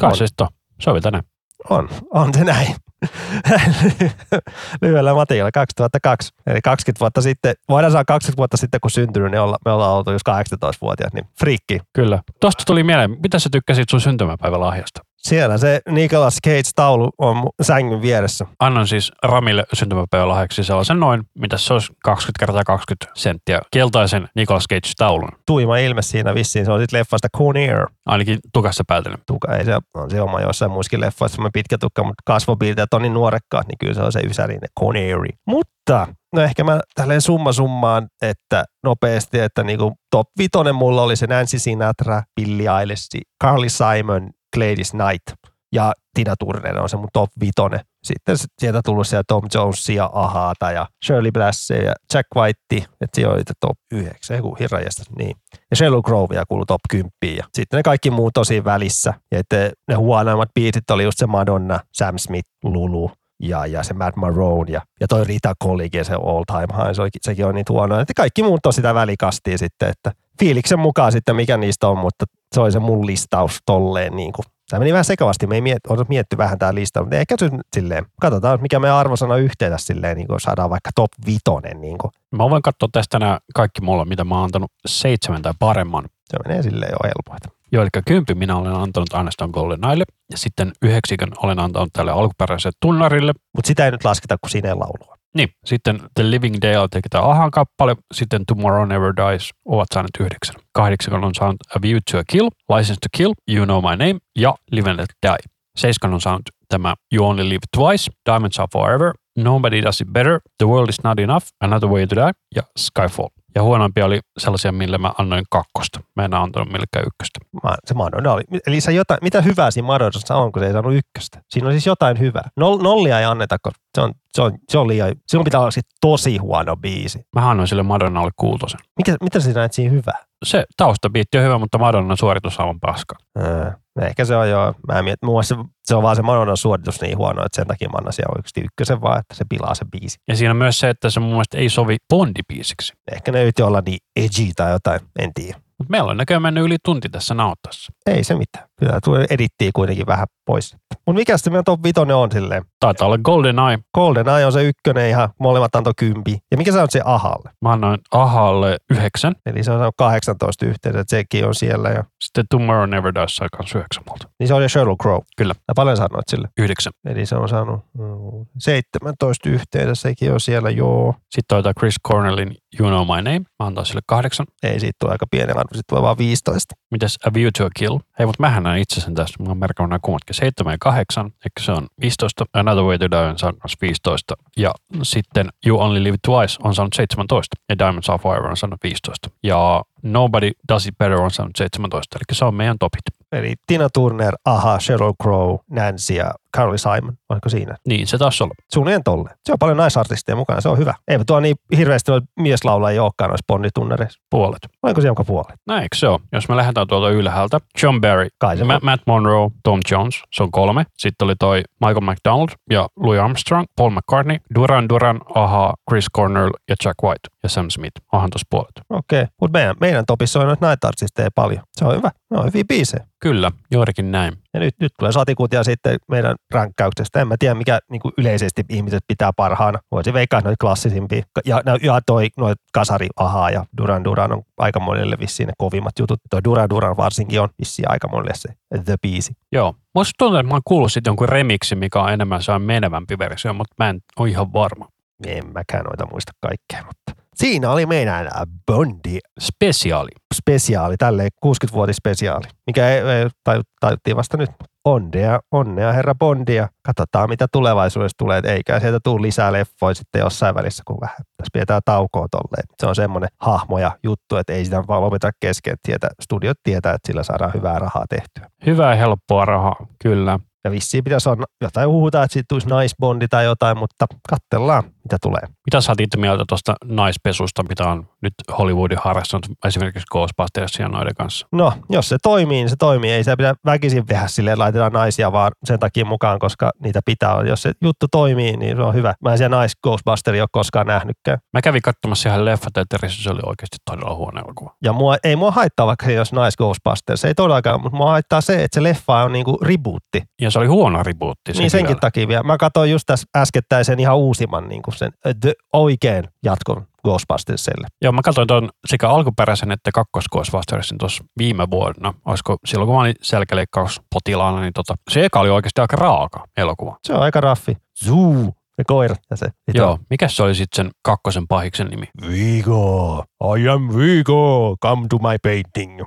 Kai On. se sitten on. Sovi tänään. On, on se näin. Lyhyellä matikalla 2002. Eli 20 vuotta sitten, voidaan sanoa 20 vuotta sitten kun syntynyt, niin olla, me ollaan oltu just 18-vuotiaat, niin friikki. Kyllä. Tuosta tuli mieleen, mitä sä tykkäsit sun syntymäpäivälahjasta? Siellä se Nicolas Cage-taulu on sängyn vieressä. Annan siis Ramille syntymäpäivälahjaksi sellaisen noin, mitä se olisi 20 kertaa 20 senttiä, keltaisen Nicolas Cage-taulun. Tuima ilme siinä vissiin, se on sitten leffasta Con Air. Ainakin tukassa päätellen. Tuka, ei se, on se oma jossain muissakin leffoissa, semmoinen pitkä tukka, mutta kasvopiirteet on niin nuorekkaat, niin kyllä se on se ysärinen Con Air. Mutta no ehkä mä tälleen summa summaan, että nopeasti, että niinku top vitonen mulla oli se Nancy Sinatra, Billie Eilish, Carly Simon, Gladys Knight ja Tina Turner on se mun top vitonen. Sitten sieltä tullut siellä Tom Jonesia, Ahaata ja Shirley Bassey ja Jack White, että siellä oli top 9, joku hirrajasta, niin. Ja Sheryl Grovea kuului top 10 ja sitten ne kaikki muut tosi välissä. Ja että ne huonoimmat biitit oli just se Madonna, Sam Smith, Lulu ja, ja se Matt Marone ja, ja toi Rita Collikin se All Time High, se oli, sekin on niin huono. Että kaikki muut on sitä välikastia sitten, että fiiliksen mukaan sitten mikä niistä on, mutta se oli se mun listaus tolleen niin kuin. Tämä meni vähän sekavasti, me ei miet, mietty vähän tämä lista, mutta ehkä se silleen, katsotaan mikä meidän arvosana yhteensä silleen, niin kuin saadaan vaikka top vitonen, niin kuin. Mä voin katsoa tästä nämä kaikki mulla, mitä mä oon antanut seitsemän tai paremman. se menee silleen jo helpoita. Joo, eli kymppi minä olen antanut ainoastaan GoldenEyelle ja sitten yhdeksikön olen antanut tälle alkuperäiselle tunnarille. Mutta sitä ei nyt lasketa kuin sineen laulua. Niin, sitten The Living Dale teki tämä Ahan kappale, sitten Tomorrow Never Dies ovat saaneet yhdeksän. Kahdeksikon on saanut A View to a Kill, License to Kill, You Know My Name ja Live and Let Die. Seiskon on saanut tämä You Only Live Twice, Diamonds Are Forever, Nobody Does It Better, The World Is Not Enough, Another Way to Die ja Skyfall. Ja huonompia oli sellaisia, millä mä annoin kakkosta. Mä en antanut millekään ykköstä. Ma- Se Madonna oli. Eli se jotain, mitä hyvää siinä Madonnassa on, kun se ei saanut ykköstä? Siinä on siis jotain hyvää. Nol, nollia ei anneta, kun se on, se on, se on liian, silloin pitää olla tosi huono biisi. Mä annoin sille Madonnalle kuutosen. Mikä, mitä sinä näet siinä hyvää? Se taustabiitti on hyvä, mutta Madonnan suoritus on aivan paska. Ää, ehkä se on jo, mä mietin, muun muassa se on vaan se Madonnan suoritus niin huono, että sen takia mä annan siellä oikeasti ykkösen vaan, että se pilaa se biisi. Ja siinä on myös se, että se mun mielestä ei sovi Bondi-biisiksi. Ehkä ne yritti olla niin edgy tai jotain, en tiedä. Meillä on näköjään mennyt yli tunti tässä nauttassa. Ei se mitään. Kyllä edittiä kuitenkin vähän pois. Mutta mikä se meidän top 5 on silleen? Taitaa olla Golden Eye. Golden Eye on se ykkönen ihan, molemmat antoi kympi. Ja mikä se on se Ahalle? Mä annoin Ahalle yhdeksän. Eli se on saanut 18 yhteensä, että sekin on siellä. Ja... Sitten Tomorrow Never Dies sai kanssa yhdeksän multa. Niin se oli Sheryl Crow. Kyllä. Ja paljon sanoit sille? Yhdeksän. Eli se on saanut mm, 17 yhteensä, sekin on siellä, joo. Sitten on Chris Cornellin You Know My Name. Mä antaa sille kahdeksan. Ei, siitä tulee aika pieni arvo, sitten tulee vaan 15. Mitäs A View to a Kill? Hei, mutta mähän näen itse sen tässä. Mä oon merkannut nämä kummatkin. 7 ja 8, eikö se on 15. Another Way to Die on saanut myös 15. Ja sitten You Only Live Twice on saanut 17. Ja Diamonds Are Fire on saanut 15. Ja Nobody Does It Better on saanut 17. Eli se on meidän topit. Eli Tina Turner, Aha, Sheryl Crow, Nancy ja Carly Simon. Oliko siinä? Niin, se taas olla. Suunnilleen tolle. Se on paljon naisartisteja mukana, se on hyvä. Eivät tuo niin hirveästi noita mieslaulajia olekaan noissa bonditunnereissa. Puolet. Oliko se jonka puolet? No eikö se ole? Jos me lähdetään tuolta ylhäältä. John Barry, Kai se Ma- Matt Monroe, Tom Jones, se on kolme. Sitten oli toi Michael McDonald ja Louis Armstrong, Paul McCartney, Duran Duran, Aha, Chris Cornell ja Jack White ja Sam Smith. Onhan tuossa puolet. Okei, okay. mutta meidän, meidän topissa on noita naitartisteja paljon. Se on hyvä. Ne on hyviä biisejä. Kyllä, juurikin näin. Ja nyt, nyt tulee satikutia sitten meidän ränkkäyksestä. En mä tiedä, mikä niin kuin yleisesti ihmiset pitää parhaana. Voisin veikkaa noita klassisimpia. Ja, ja toi noit kasari ahaa ja Duran Duran on aika monelle vissiin ne kovimmat jutut. Toi Duran Duran varsinkin on vissiin aika monelle se The biisi. Joo. Musta tuntuu, että mä oon kuullut sitten jonkun remiksi, mikä on enemmän on menevämpi versio, mutta mä en ole ihan varma. En mäkään noita muista kaikkea, mutta siinä oli meidän Bondi Spesiaali. spesiaali, tälleen 60-vuotis spesiaali, mikä ei, ei taju- tajuttiin vasta nyt. Onnea, onnea herra Bondi ja katsotaan mitä tulevaisuudessa tulee. Eikä sieltä tule lisää leffoja sitten jossain välissä, kun vähän tässä pidetään taukoa tolleen. Se on semmoinen hahmo ja juttu, että ei sitä vaan lopeta kesken. että Tietä, studiot tietää, että sillä saadaan hyvää rahaa tehtyä. Hyvää helppoa rahaa, kyllä. Ja vissiin pitäisi olla jotain huhuta, että siitä tulisi naisbondi tai jotain, mutta katsellaan, mitä tulee. Mitä sä oot itse mieltä tuosta naispesusta, mitä on nyt Hollywoodin harrastanut esimerkiksi Ghostbustersia noiden kanssa? No, jos se toimii, niin se toimii. Ei se pidä väkisin tehdä silleen, laitetaan naisia vaan sen takia mukaan, koska niitä pitää olla. Jos se juttu toimii, niin se on hyvä. Mä en siellä nais Ghostbusteri ole koskaan nähnytkään. Mä kävin katsomassa ihan leffateatterissa, se oli oikeasti todella huono elokuva. Ja mua, ei mua haittaa vaikka se, jos nais Ghostbusters. Se ei todellakaan, mutta mua haittaa se, että se leffa on niinku rebootti. Ja se oli huono rebootti. niin senkin vielä. takia vielä. Mä katsoin just tässä äskettäin sen ihan uusimman, niin sen the, oikein jatkon Ghostbustersille. Joo, mä katsoin tuon sekä alkuperäisen että kakkos Ghostbustersin tuossa viime vuonna. Olisiko silloin, kun mä olin selkäleikkauspotilaana, niin tota, se eka oli oikeasti aika raaka elokuva. Se on aika raffi. Zuu, se koira ja se. Joo, mikä se oli sitten sen kakkosen pahiksen nimi? Vigo, I am Vigo, come to my painting.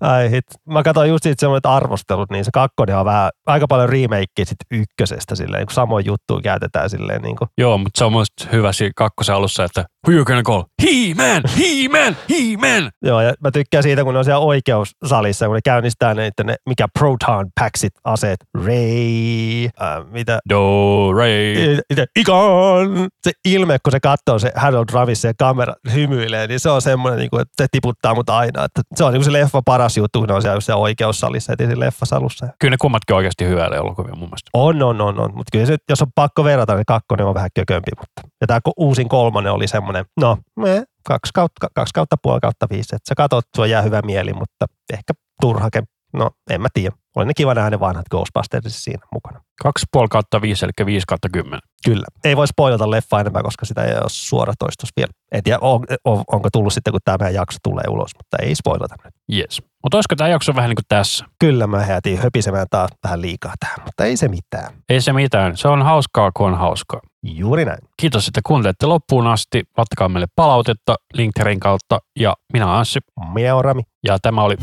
Ai hit. Mä katsoin just siitä semmoiset arvostelut, niin se kakkonen on vähän, aika paljon remake sit ykkösestä silleen, kun samoin juttuja käytetään silleen niin kuin. Joo, mutta se on mun hyvä siinä kakkosen alussa, että who you gonna call? He-Man, He-Man, He-Man. Joo, ja mä tykkään siitä, kun ne on siellä oikeussalissa, kun ne käynnistää ne, ne mikä Proton Packsit aseet. Ray, äh, mitä? Do, Ray. Ikon! Se ilme, kun se katsoo se Harold Ravis ja kamera hymyilee, niin se on semmoinen, niin kuin, että se tiputtaa mut aina. Että se on niin kuin se leffa paras juttu, kun ne on siellä, siellä oikeussalissa, heti siinä leffasalussa. Kyllä ne kummatkin on oikeasti hyviä elokuvia mun mielestä. On, on, on, on. Mutta kyllä se, jos on pakko verrata, niin kakkonen on vähän kökömpi. Mutta. Ja tämä uusin kolmonen oli semmoinen, no, me, kaksi kautta, kaksi kautta puoli kautta viisi. Että sä katsot, sulla jää hyvä mieli, mutta ehkä turhake. No, en mä tiedä. Oli ne kiva nähdä ne vanhat Ghostbustersissa siinä mukana. 2,5 kautta 5, eli 5 kautta 10. Kyllä. Ei voi spoilata leffa enemmän, koska sitä ei ole suora toistus vielä. En tiedä, on, on, onko tullut sitten, kun tämä jakso tulee ulos, mutta ei spoilata nyt. Yes. Mutta olisiko tämä jakso vähän niin kuin tässä? Kyllä mä jäätiin höpisemään taas vähän liikaa tähän, mutta ei se mitään. Ei se mitään. Se on hauskaa, kun on hauskaa. Juuri näin. Kiitos, että kuuntelette loppuun asti. Laittakaa meille palautetta LinkedInin kautta. Ja minä olen Anssi. Minä olen Rami. Ja tämä oli